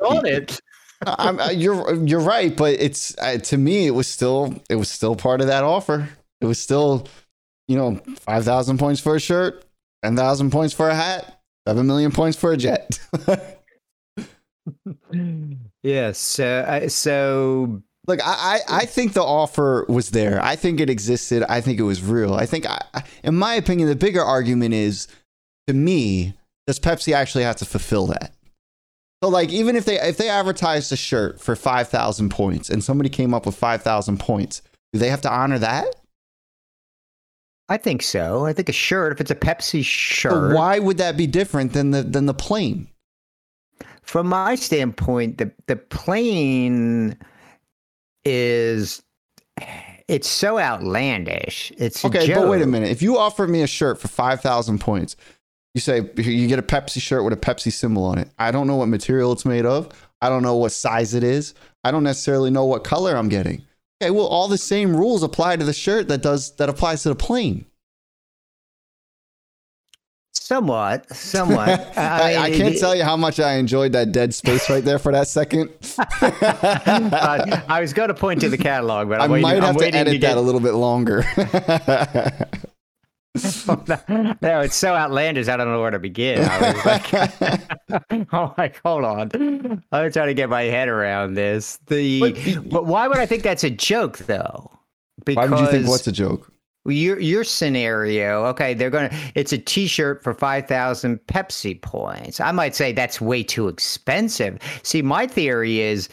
Pepsi on it. *laughs* I'm, uh, you're you're right, but it's uh, to me it was still it was still part of that offer. It was still, you know, five thousand points for a shirt, ten thousand points for a hat, seven million points for a jet. *laughs* Yes. So, uh, so Look, I, I I think the offer was there. I think it existed. I think it was real. I think, I, in my opinion, the bigger argument is, to me, does Pepsi actually have to fulfill that? So, like, even if they if they advertised a shirt for five thousand points and somebody came up with five thousand points, do they have to honor that? I think so. I think a shirt, if it's a Pepsi So shirt, why would that be different than the than the plane? from my standpoint, the the plane is it's so outlandish. It's Okay, but wait a minute. If you offer me a shirt for five thousand points, you say you get a Pepsi shirt with a Pepsi symbol on it. I don't know what material it's made of. I don't know what size it is. I don't necessarily know what color I'm getting. Okay, well, all the same rules apply to the shirt that does that applies to the plane. Somewhat, somewhat. *laughs* I, I can't it- tell you how much I enjoyed that dead space right there for that second. *laughs* uh, I was going to point to the catalog, but I I'm waiting, might I'm have to edit to that get, a little bit longer. *laughs* no, it's so outlandish. I don't know where to begin. I was like, I'm like, hold on. I'm trying to get my head around this. The But- but, why would I think that's a joke though? Why would you think what's a joke? Your your scenario, okay, they're gonna. It's a T-shirt for five thousand Pepsi points. I might say that's way too expensive. See, my theory is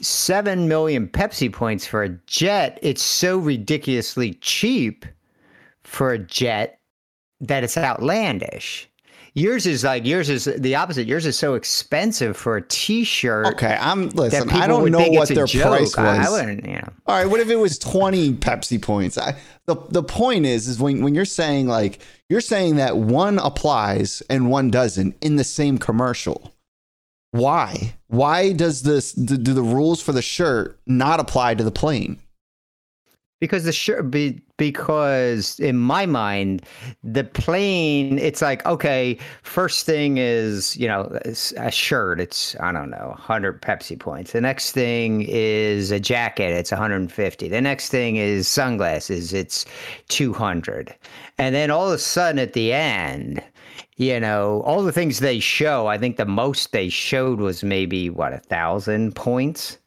seven million Pepsi points for a jet. It's so ridiculously cheap for a jet that it's outlandish. Yours is like yours is the opposite. Yours is so expensive for a T-shirt. Okay, I'm listen. I don't know what their joke. price was. I, I wouldn't, you know. All right, what if it was 20 Pepsi points? I, the the point is is when when you're saying like you're saying that one applies and one doesn't in the same commercial. Why? Why does this do the rules for the shirt not apply to the plane? Because the shirt, be, because in my mind, the plane, it's like okay. First thing is you know a shirt. It's I don't know, hundred Pepsi points. The next thing is a jacket. It's 150. The next thing is sunglasses. It's 200. And then all of a sudden at the end, you know, all the things they show. I think the most they showed was maybe what a thousand points.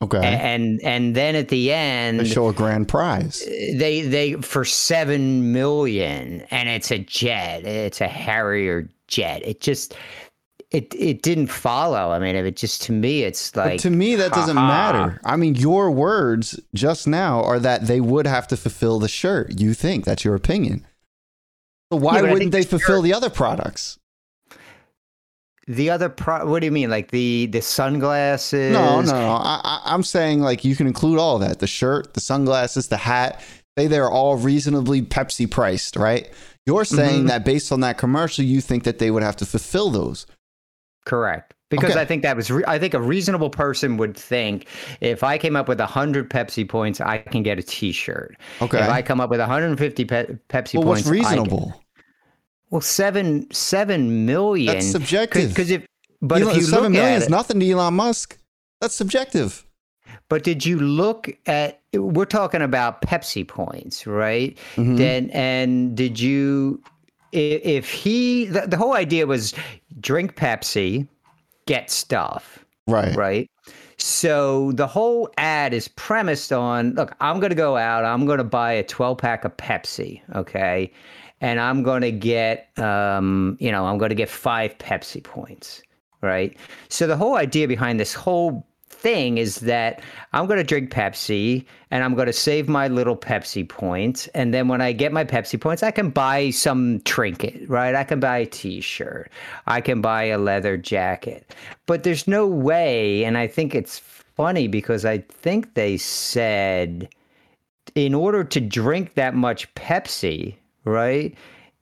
Okay. And and then at the end, they show a grand prize. Uh, they they for seven million and it's a jet it's a harrier jet it just it it didn't follow i mean it just to me it's But like to me, that doesn't ha-ha. matter. I mean, your words just now are that they would have to fulfill the shirt. You think that's your opinion. So why Yeah, wouldn't they fulfill shirt- the other products? The other pro what do you mean like the the sunglasses No, no, no. I, I'm saying like you can include all that: the shirt, the sunglasses, the hat. Say they're all reasonably Pepsi priced, right? You're saying Mhm. that based on that commercial, you think that they would have to fulfill those. correct because Okay. i think that was re- i think a reasonable person would think if i came up with 100 pepsi points i can get a t-shirt Okay. if i come up with 150 pe- pepsi well, points what's I can- reasonable? Well seven seven million That's subjective. because if but Elon, if you seven look million at is nothing to Elon Musk. That's subjective. But did you look at? We're talking about Pepsi points, right? Mhm. Then and did you? If he, the, the whole idea was drink Pepsi, get stuff, Right. right? So the whole ad is premised on look, I'm going to go out, I'm going to buy a 12 pack of Pepsi, okay? And I'm going to get, um, you know, I'm going to get five Pepsi points, right? So the whole idea behind this whole thing is that I'm going to drink Pepsi and I'm going to save my little Pepsi points. And then when I get my Pepsi points, I can buy some trinket, right? I can buy a t shirt, I can buy a leather jacket. But there's no way, and I think it's funny because I think they said in order to drink that much Pepsi, right?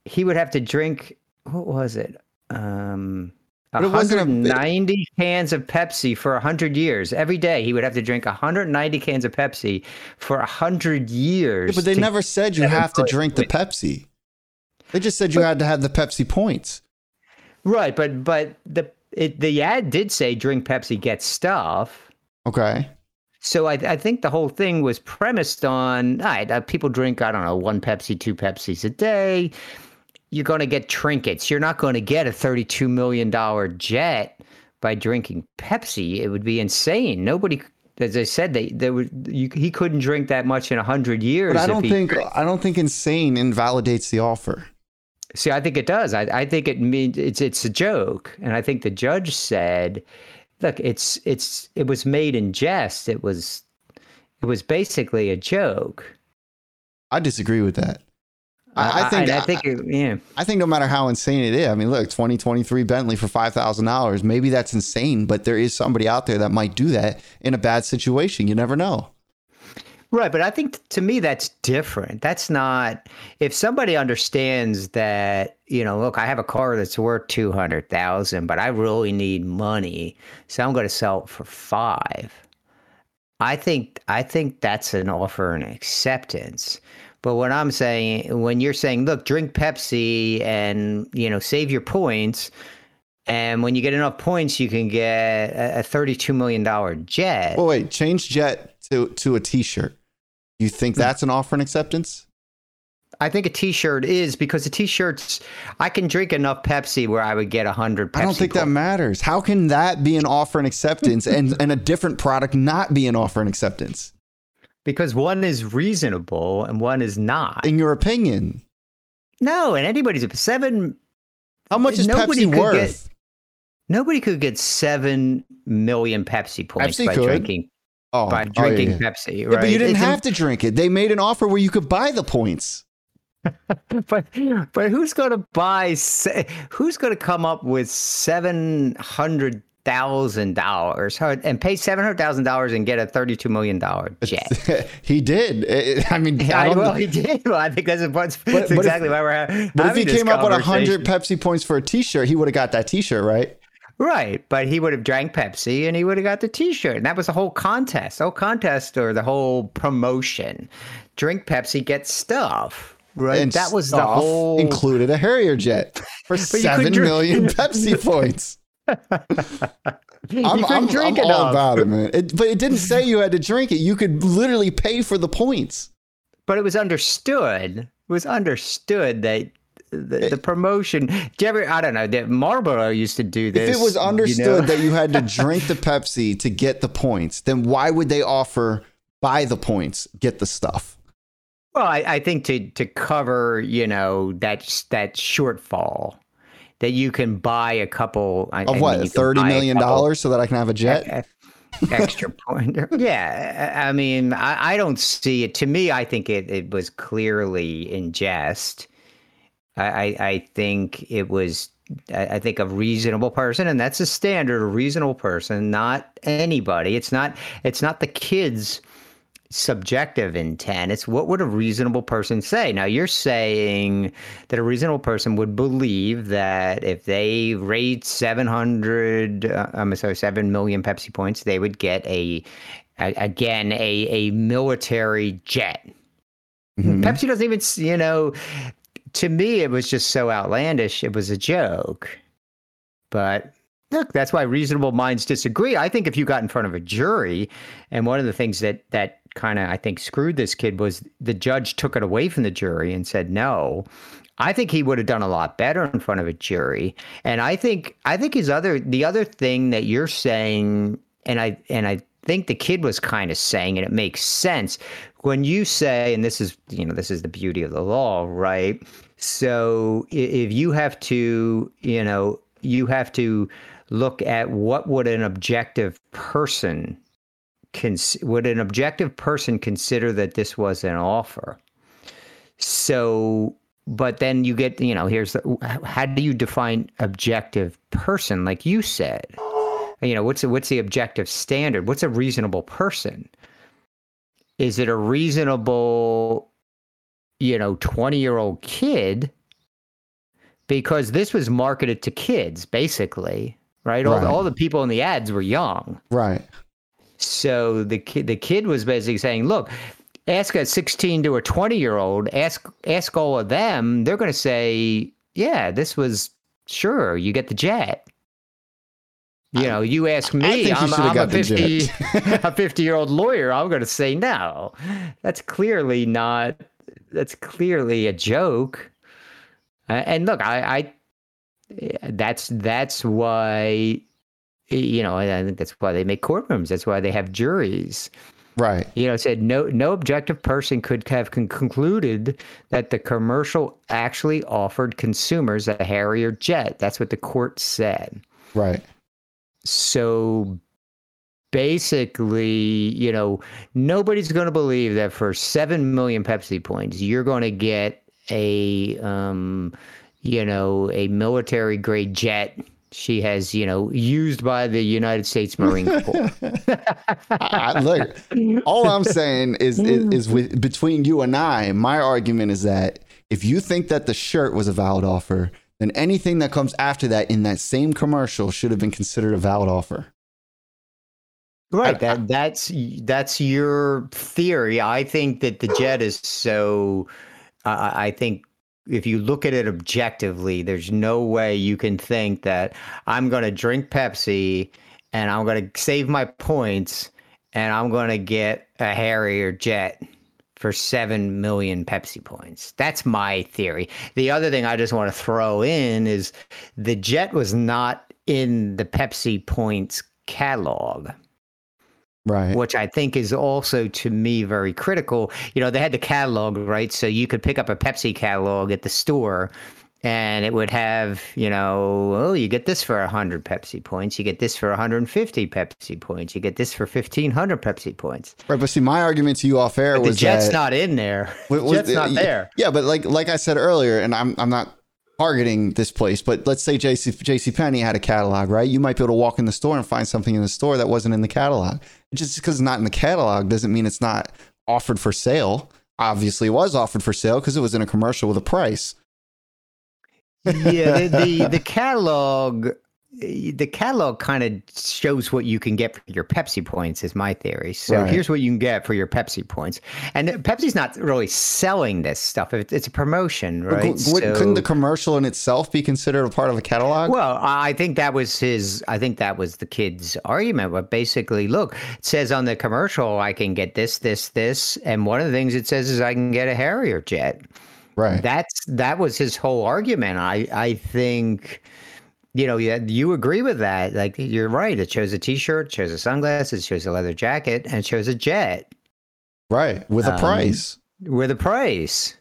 He would have to drink what was it? Um But it wasn't a- 190 cans of Pepsi for 100 years. Every day he would have to drink 190 cans of Pepsi for 100 years. Yeah, but they never said you have to drink the Pepsi. They just said you had to have the Pepsi points. Right, but but the it, the ad did say drink Pepsi, get stuff. Okay. So I, I think the whole thing was premised on all right, uh, people drink I don't know one Pepsi, two Pepsis a day. You're going to get trinkets. You're not going to get a 32 million dollar jet by drinking Pepsi. It would be insane. Nobody, as I said, they they would you, he couldn't drink that much in hundred years. But I don't think drank. I don't think insane invalidates the offer. See, I think it does. I, I think it means it's it's a joke, and I think the judge said, "Look, it's it's it was made in jest. It was it was basically a joke." I disagree with that. I, I think I, I think it, yeah. I think no matter how insane it is, I mean, look, 2023 Bentley for five thousand dollars. Maybe that's insane, but there is somebody out there that might do that in a bad situation. You never know. Right, but I think to me that's different. That's not if somebody understands that, you know, look, I have a car that's worth 200,000, but I really need money, so I'm going to sell it for 5. I think I think that's an offer and acceptance. But what I'm saying when you're saying, look, drink Pepsi and, you know, save your points, and when you get enough points, you can get a $32 million jet. Well, wait, change jet to to a T-shirt. You think hmm. that's an offer and acceptance? I think a T-shirt is because a T-shirts I can drink enough Pepsi where I would get a hundred. I don't think that matters. How can that be an offer and acceptance, *laughs* and and a different product not be an offer and acceptance? Because one is reasonable and one is not. In your opinion? No, and anybody's seven. How much is Pepsi worth? Get, nobody could get seven million Pepsi points Pepsi by could. drinking oh, by oh, drinking oh, yeah. Pepsi. Right? Yeah, but you didn't it's have to drink it. They made an offer where you could buy the points. *laughs* but but who's going to buy? Who's going to come up with seven hundred thousand dollars and pay seven hundred thousand dollars and get a thirty-two million dollar *laughs* jet. he did. I mean, I, *laughs* I well, he did. Well, I think that's, that's but, exactly if, why we're having. But if he came up with hundred Pepsi points for a T-shirt, he would have got that T-shirt, right? Right, but he would have drank Pepsi and he would have got the T-shirt, and that was the whole contest, the whole contest or the whole promotion. Drink Pepsi, get stuff. Right, and that was the whole included a Harrier jet *laughs* for seven million *laughs* Pepsi points. I'm, I'm, I'm all about it, man. It, but it didn't say you had to drink it. You could literally pay for the points. But it was understood. It was understood that the, the promotion. Ever? I don't know. That Marlboro used to do this. If it was understood you know? that you had to drink the Pepsi to get the points, then why would they offer buy the points, get the stuff? Well, I, I think to to cover you know that that shortfall that you can buy a couple of I what thirty million dollars so that I can have a jet. extra point. *laughs* Yeah, I mean, I, I, don't see it. To me, I think it, it was clearly in jest. I, I think it was I think a reasonable person, and that's a standard, a reasonable person, not anybody. It's not it's not the kids subjective intent. It's what would a reasonable person say? Now you're saying that a reasonable person would believe that if they rate 700, uh, I'm sorry, 7 million Pepsi points, they would get a, a again, a, a military jet. Mm-hmm. Pepsi doesn't even, you know, to me, it was just so outlandish. It was a joke. But look, that's why reasonable minds disagree. I think if you got in front of a jury, and one of the things that that kind of I think screwed this kid was the judge took it away from the jury and said no. I think he would have done a lot better in front of a jury. And I think I think his other the other thing that you're saying, and I and I think the kid was kind of saying, and it makes sense when you say, and this is you know this is the beauty of the law, right? So if you have to, you know, you have to look at what would an objective person cons- would an objective person consider that this was an offer. So, but then you get, you know, here's the, how do you define objective person? Like you said, you know, what's the, what's the objective standard? What's a reasonable person? Is it a reasonable you know, 20 year old kid because this was marketed to kids basically, right? All, The, all the people in the ads were young. Right. So the kid, the kid was basically saying, look, ask a 16 to a 20 year old, ask, ask all of them. They're going to say, yeah, this was sure you get the jet. You know, you ask me, I'm, I'm a 50, *laughs* a 50 year old lawyer. I'm going to say no. That's clearly not that's clearly a joke. Uh, and look, I, I that's that's why you know I think that's why they make courtrooms. That's why they have juries. Right. You know, said no no objective person could have con- concluded that the commercial actually offered consumers a Harrier jet. That's what the court said. Right. So basically, you know, nobody's going to believe that for 7 million Pepsi points, you're going to get a um, you know a military grade jet she has, you know, used by the United States Marine *laughs* Corps. I, look, all I'm saying is, is, is with between you and I, my argument is that if you think that the shirt was a valid offer, then anything that comes after that in that same commercial should have been considered a valid offer. Right. That that's that's your theory. I think that the jet is so. Uh, I think if you look at it objectively, there's no way you can think that I'm going to drink Pepsi and I'm going to save my points and I'm going to get a Harrier jet for 7 million Pepsi points. That's my theory. The other thing I just want to throw in is the jet was not in the Pepsi points catalog right. which i think is also to me very critical. You know they had the catalog right? So you could pick up a pepsi catalog at the store and it would have you know oh you get this for 100 pepsi points you get this for 150 pepsi points you get this for 1500 pepsi points. Right but see my argument to you off air was the jet's that, not in there. *laughs* Was, jet's not there. yeah but like like i said earlier and i'm i'm not targeting this place, but let's say JC JC Penney had a catalog, right? You might be able to walk in the store and find something in the store that wasn't in the catalog. Just because it's not in the catalog doesn't mean it's not offered for sale. Obviously, it was offered for sale because it was in a commercial with a price. yeah, the, the, the *laughs* catalog Eh, the catalog kind of shows what you can get for your Pepsi points, is my theory. So right. here's what you can get for your Pepsi points. And Pepsi's not really selling this stuff; it's a promotion, right? so, couldn't the commercial in itself be considered a part of a catalog? Well, I think that was his. I think that was the kid's argument. But basically, look, it says on the commercial, I can get this, this, this, and one of the things it says is I can get a Harrier jet. Right. That's that was his whole argument. I I think you know, yeah, you agree with that. Like you're right. It shows a t-shirt, shows a sunglasses, shows a leather jacket, and it shows a jet. Right, with a um, price. With a price.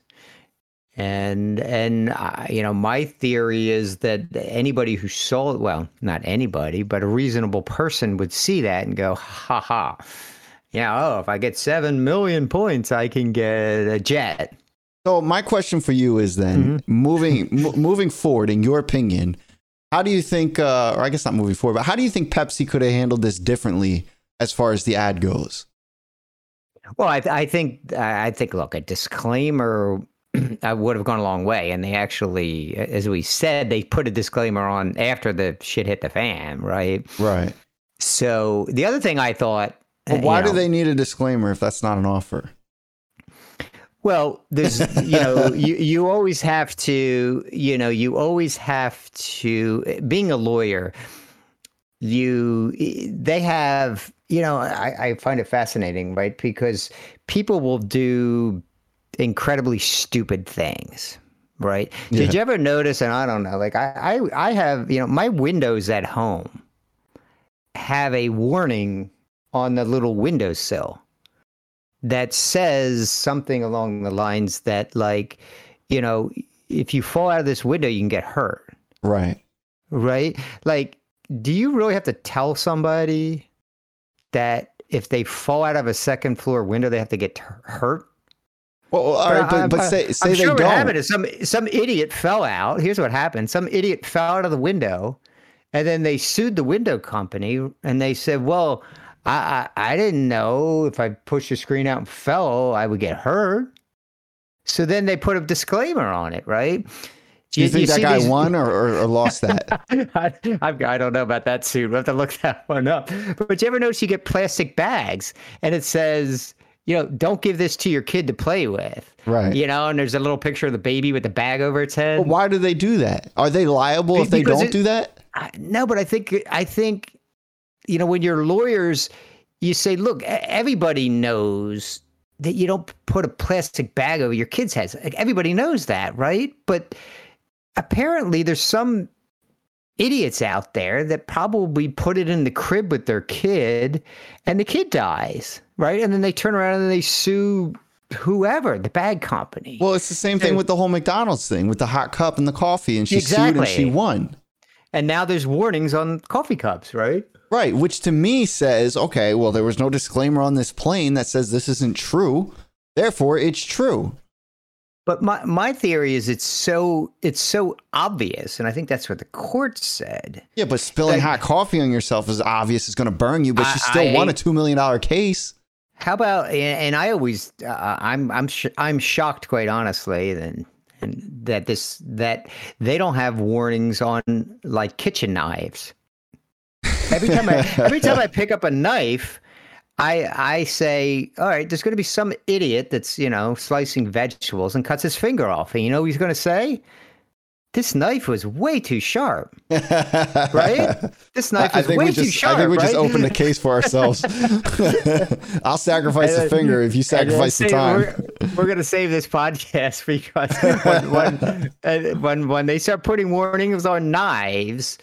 And and uh, you know, my theory is that anybody who saw it, well, not anybody, but a reasonable person would see that and go, ha ha. Yeah, oh, if I get seven million points, I can get a jet. So my question for you is then, mm-hmm. moving m- moving forward, in your opinion, how do you think, uh, or I guess not moving forward, but how do you think Pepsi could have handled this differently as far as the ad goes? Well, I, th- I think I think look, a disclaimer I *clears throat* would have gone a long way. And they actually, as we said, they put a disclaimer on after the shit hit the fan, right? Right. So the other thing I thought. Well, why do know, they need a disclaimer if that's not an offer? Well, there's, you know, *laughs* you, you always have to, you know, you always have to, being a lawyer, you, they have, you know, I, I find it fascinating, right? Because people will do incredibly stupid things, right? Yeah. Did you ever notice, and I don't know, like I, I, I have, you know, my windows at home have a warning on the little windowsill that says something along the lines that like you know if you fall out of this window you can get hurt. Right. Right? Like do you really have to tell somebody that if they fall out of a second floor window they have to get hurt? Well, all right, but, but, say, say I'm sure they don't. What happened is some some idiot fell out. Here's what happened: some idiot fell out of the window, and then they sued the window company, and they said, "Well, I, I, I didn't know if I pushed the screen out and fell, I would get hurt. So then they put a disclaimer on it, right? Do you, you think that guy these... won or, or, or, lost that? *laughs* I, I, don't know about that suit. We'll have to look *laughs* that one up. But you ever notice you get plastic bags and it says, you know, don't give this to your kid to play with. Right. You know, and there's a little picture of the baby with the bag over its head. Well, why do they do that? Are they liable if they don't it, do that? I, no, but I think I think you know, when you're lawyers, you say, look, everybody knows that you don't put a plastic bag over your kid's heads. Everybody knows that, right? But apparently, there's some idiots out there that probably put it in the crib with their kid and the kid dies, right? And then they turn around and they sue whoever, the bag company. Well, it's the same thing with the whole McDonald's thing with the hot cup and the coffee, and she exactly. sued and she won. And now there's warnings on coffee cups, right? Right, which to me says, okay, well, there was no disclaimer on this plane that says this isn't true. Therefore, it's true. But my my theory is it's so it's so obvious, and I think that's what the court said. Yeah, but spilling Like- hot coffee on yourself is obvious. It's going to burn you, but I- you still I won a two million dollar case. How about and, I always uh, I'm I'm sh- I'm shocked quite honestly and that this that they don't have warnings on like kitchen knives. Every time I *laughs* every time I pick up a knife, I I say, all right, there's going to be some idiot that's you know slicing vegetables and cuts his finger off, and you know what he's going to say. This knife was way too sharp, right? This knife I is way we too sharp. I think we just right? opened a case for ourselves. *laughs* *laughs* I'll sacrifice And the finger if you sacrifice the time. We're, we're going to save this podcast because when when, uh, when when they start putting warnings on knives,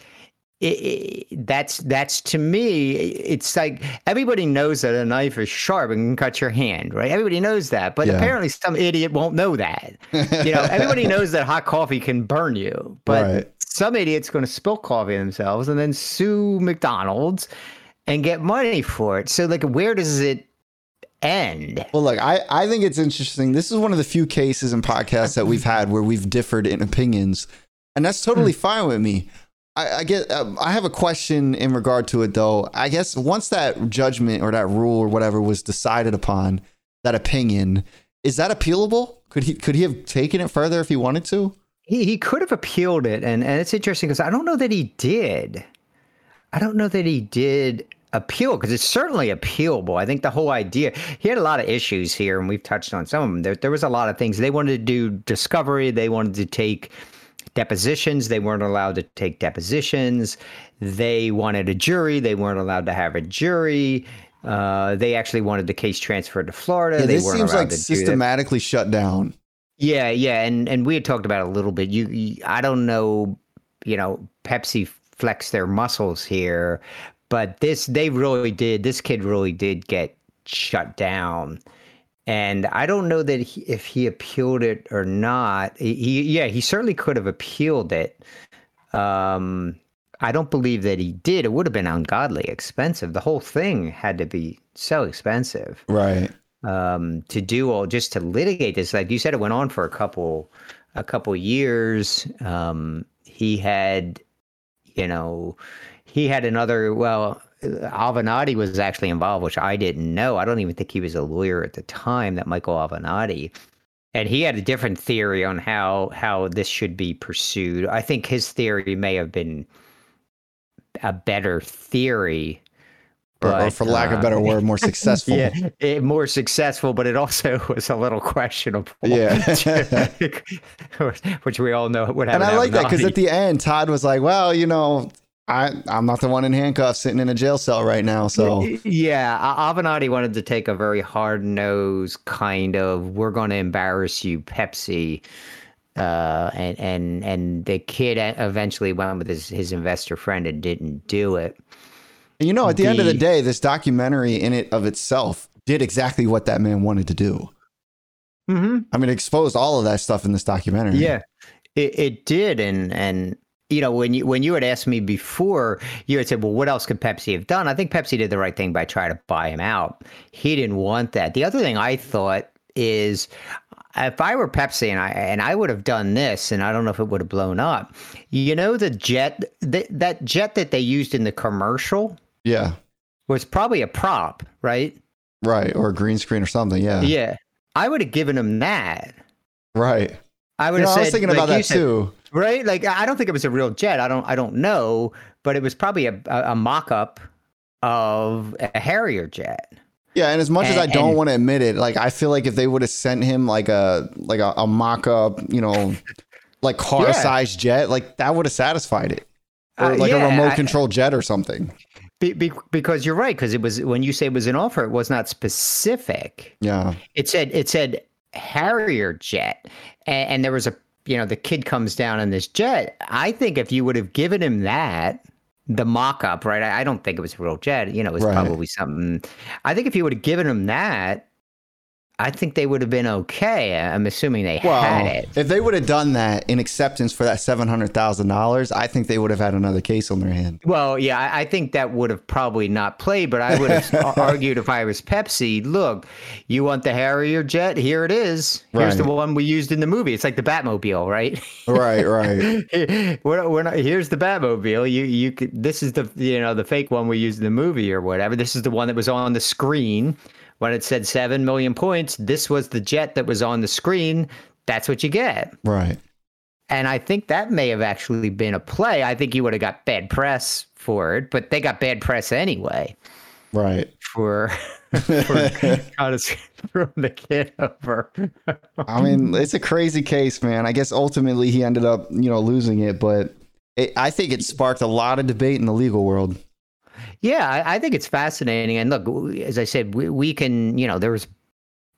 it, it, that's that's to me, it's like everybody knows that a knife is sharp and can cut your hand, right? Everybody knows that, but Yeah. apparently some idiot won't know that. You know, everybody knows that hot coffee can burn you, but Right. some idiot's going to spill coffee themselves and then sue McDonald's and get money for it. So, like, where does it end? Well, look, I, I think it's interesting. This is one of the few cases in podcasts that we've had where we've differed in opinions, and that's totally hmm. fine with me. I, I get. Um, I have a question in regard to it, though. I guess once that judgment or that rule or whatever was decided upon, that opinion is that appealable? Could he could he have taken it further if he wanted to? He he could have appealed it, and and it's interesting because I don't know that he did. I don't know that he did appeal because it's certainly appealable. I think the whole idea he had a lot of issues here, and we've touched on some of them. There there was a lot of things they wanted to do discovery. They wanted to take depositions. They weren't allowed to take depositions. They wanted a jury. They weren't allowed to have a jury. Uh, they actually wanted the case transferred to Florida. Yeah, they this seems like to do systematically shut down. Yeah, yeah, and and we had talked about a little bit. You, you I don't know, you know, Pepsi flex their muscles here, but this they really did. This kid really did get shut down, and I don't know that he, if he appealed it or not. He, he yeah, he certainly could have appealed it. Um, I don't believe that he did. It would have been ungodly expensive. The whole thing had to be so expensive Right. um, to do all just to litigate this. Like you said, it went on for a couple a couple years. Um, he had, you know, he had another. Well, Avenatti was actually involved, which I didn't know. I don't even think he was a lawyer at the time. That Michael Avenatti. And he had a different theory on how how this should be pursued. I think his theory may have been a better theory, Or, or but, for lack of a better um, word, more *laughs* successful. yeah, it, more successful, but it also *laughs* was a little questionable. Yeah. *laughs* which we all know would have. and I like that because at the end, Todd was like, "Well, you know, I I'm not the one in handcuffs sitting in a jail cell right now, so yeah, Avenatti wanted to take a very hard nosed kind of "we're going to embarrass you" Pepsi, uh, and and and the kid eventually went with his his investor friend and didn't do it. You know, at the, end of the The- day, this documentary in it of itself did exactly what that man wanted to do. Mm-hmm. I mean, exposed all of that stuff in this documentary. Yeah, it, it did, and and you know when you when you had asked me before, you had said, well, what else could Pepsi have done? I think Pepsi did the right thing by trying to buy him out. He didn't want that. The other thing I thought is. If I were Pepsi and I and I would have done this, and I don't know if it would have blown up. You know the jet that that jet that they used in the commercial yeah, was probably a prop, right? right, or a green screen or something. Yeah, Yeah, I would have given him that. right. I would You have know, said. I was thinking like about that said, too. Right? Like I don't think it was a real jet. I don't I don't know, but it was probably a a, a mock-up of a Harrier jet. Yeah, and as much as I don't and- want to admit it, like I feel like if they would have sent him like a like a, a mock up, you know, like car sized jet, like that would have satisfied it. Or Uh, like yeah, a remote control jet or something. Be, be, because you're right. Because it was when you say it was an offer, it was not specific. Yeah. It said it said Harrier jet, and, and there was a you know the kid comes down in this jet. I think if you would have given him that. The mock-up, right? I, I don't think it was a real jet. You know, it was Right. probably something. I think if you would have given him that, I think they would have been okay. I'm assuming they Well, had it. if they would have done that in acceptance for that seven hundred thousand dollars, I think they would have had another case on their hand. Well, yeah, I, I think that would have probably not played, but I would have *laughs* argued if I was Pepsi, look, you want the Harrier jet? Here it is. Here's the one we used in the movie. It's like the Batmobile, right? Right, right. *laughs* we're, we're not, here's the Batmobile. You you could, this is the you know the fake one we used in the movie or whatever. This is the one that was on the screen when it said seven million points. This was the jet that was on the screen. That's what you get. right. And I think that may have actually been a play. I think you would have got bad press for it, but they got bad press anyway Right. for *laughs* for kind of screwing the kid over. I mean, it's a crazy case, man. I guess ultimately he ended up, you know, losing it, but it, I think it sparked a lot of debate in the legal world. Yeah, I, think it's fascinating. And look, as I said, we, we can, you know, there's,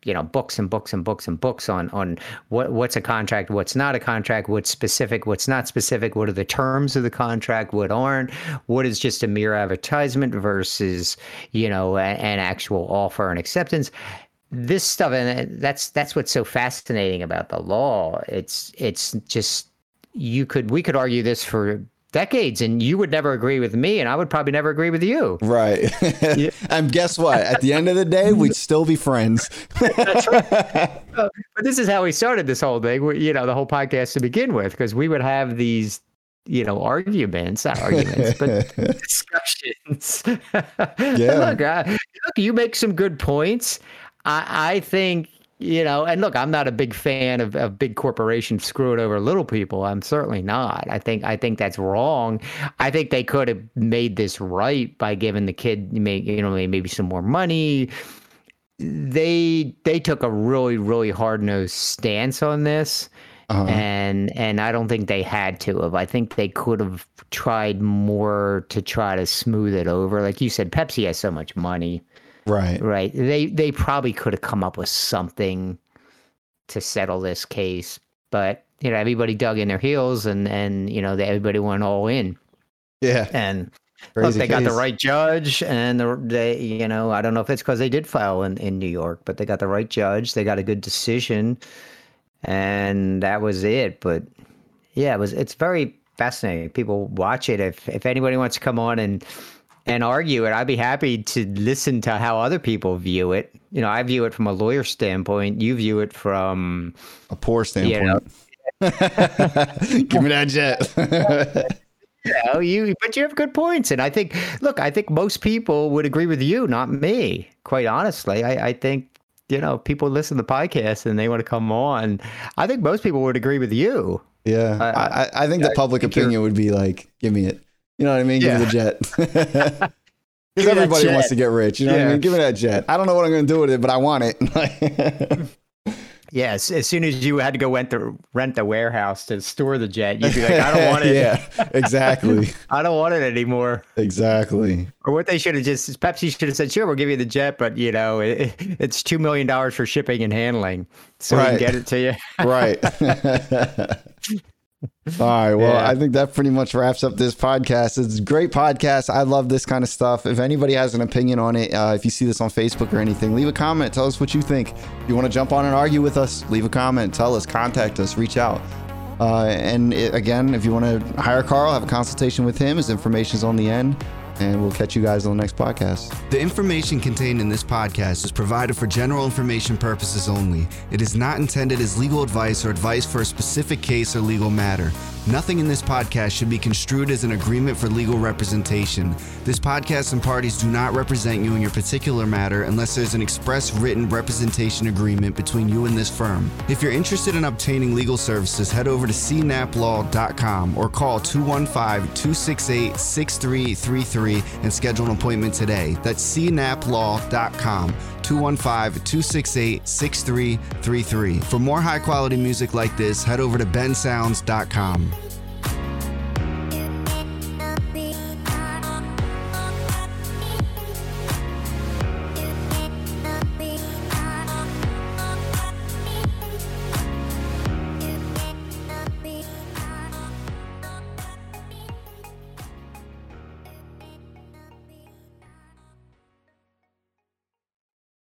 you know, books and books and books and books on on what what's a contract, what's not a contract, what's specific, what's not specific, what are the terms of the contract, what aren't, what is just a mere advertisement versus, you know, an actual offer and acceptance. This stuff, and uh, that's that's what's so fascinating about the law. It's it's just you could we could argue this for decades and you would never agree with me and I would probably never agree with you. Right. *laughs* *laughs* and guess what? At the end of the day, we'd *laughs* still be friends. But this is how we started this whole thing, you know, the whole podcast to begin with because we would have these you know arguments not arguments but discussions Yeah. look, uh, look you make some good points I, I think you know and look i'm not a big fan of, of big corporations screwing over little people i'm certainly not i think i think that's wrong i think they could have made this right by giving the kid you know maybe some more money they they took a really really hard nosed stance on this Uh-huh. and and I don't think they had to have. I think they could have tried more to try to smooth it over. Like you said, Pepsi has so much money, Right. right? They they probably could have come up with something to settle this case, but you know everybody dug in their heels and and you know they, everybody went all in Yeah. and Look, they got the right judge, and the, they, you know, I don't know if it's because they did file in, in New York, but they got the right judge. They got a good decision, and that was it. But yeah, it was. It's very fascinating. People watch it. If if anybody wants to come on and and argue it, I'd be happy to listen to how other people view it. You know, I view it from a lawyer standpoint. You view it from A poor standpoint. know. *laughs* Give me that jet. *laughs* you know, you but you have good points and i think look i think most people would agree with you not me quite honestly i, I think you know people listen to the podcast and they want to come on i think most people would agree with you yeah. I- I, I, I think the public opinion would be like, give me it. You know what I mean? Give me the jet. *laughs* *laughs* Because everybody wants to get rich. You know what I mean? Give me that jet. I don't know what I'm going to do with it, but I want it. *laughs* yes as soon as you had to go rent the rent the warehouse to store the jet you'd be like i don't want it yeah, exactly. i don't want it anymore Exactly. or what they should have just pepsi should have said sure we'll give you the jet but you know it, it's two million dollars for shipping and handling so we can get it to you Right. *laughs* All right. Well, Yeah. I think that pretty much wraps up this podcast. It's a great podcast. I love this kind of stuff. If anybody has an opinion on it, uh, if you see this on Facebook or anything, leave a comment. Tell us what you think. If you want to jump on and argue with us, leave a comment. Tell us, contact us, reach out. Uh, and it, again, if you want to hire Carl, have a consultation with him. His information is on the end. And we'll catch you guys on the next podcast. The information contained in this podcast is provided for general information purposes only. It is not intended as legal advice or advice for a specific case or legal matter. Nothing in this podcast should be construed as an agreement for legal representation. This podcast and parties do not represent you in your particular matter unless there's an express written representation agreement between you and this firm. If you're interested in obtaining legal services, head over to cknapplaw.com or call 215 268 6333 and schedule an appointment today. That's cknapplaw.com. 215-268-6333. For more high quality music like this, head over to bensounds.com.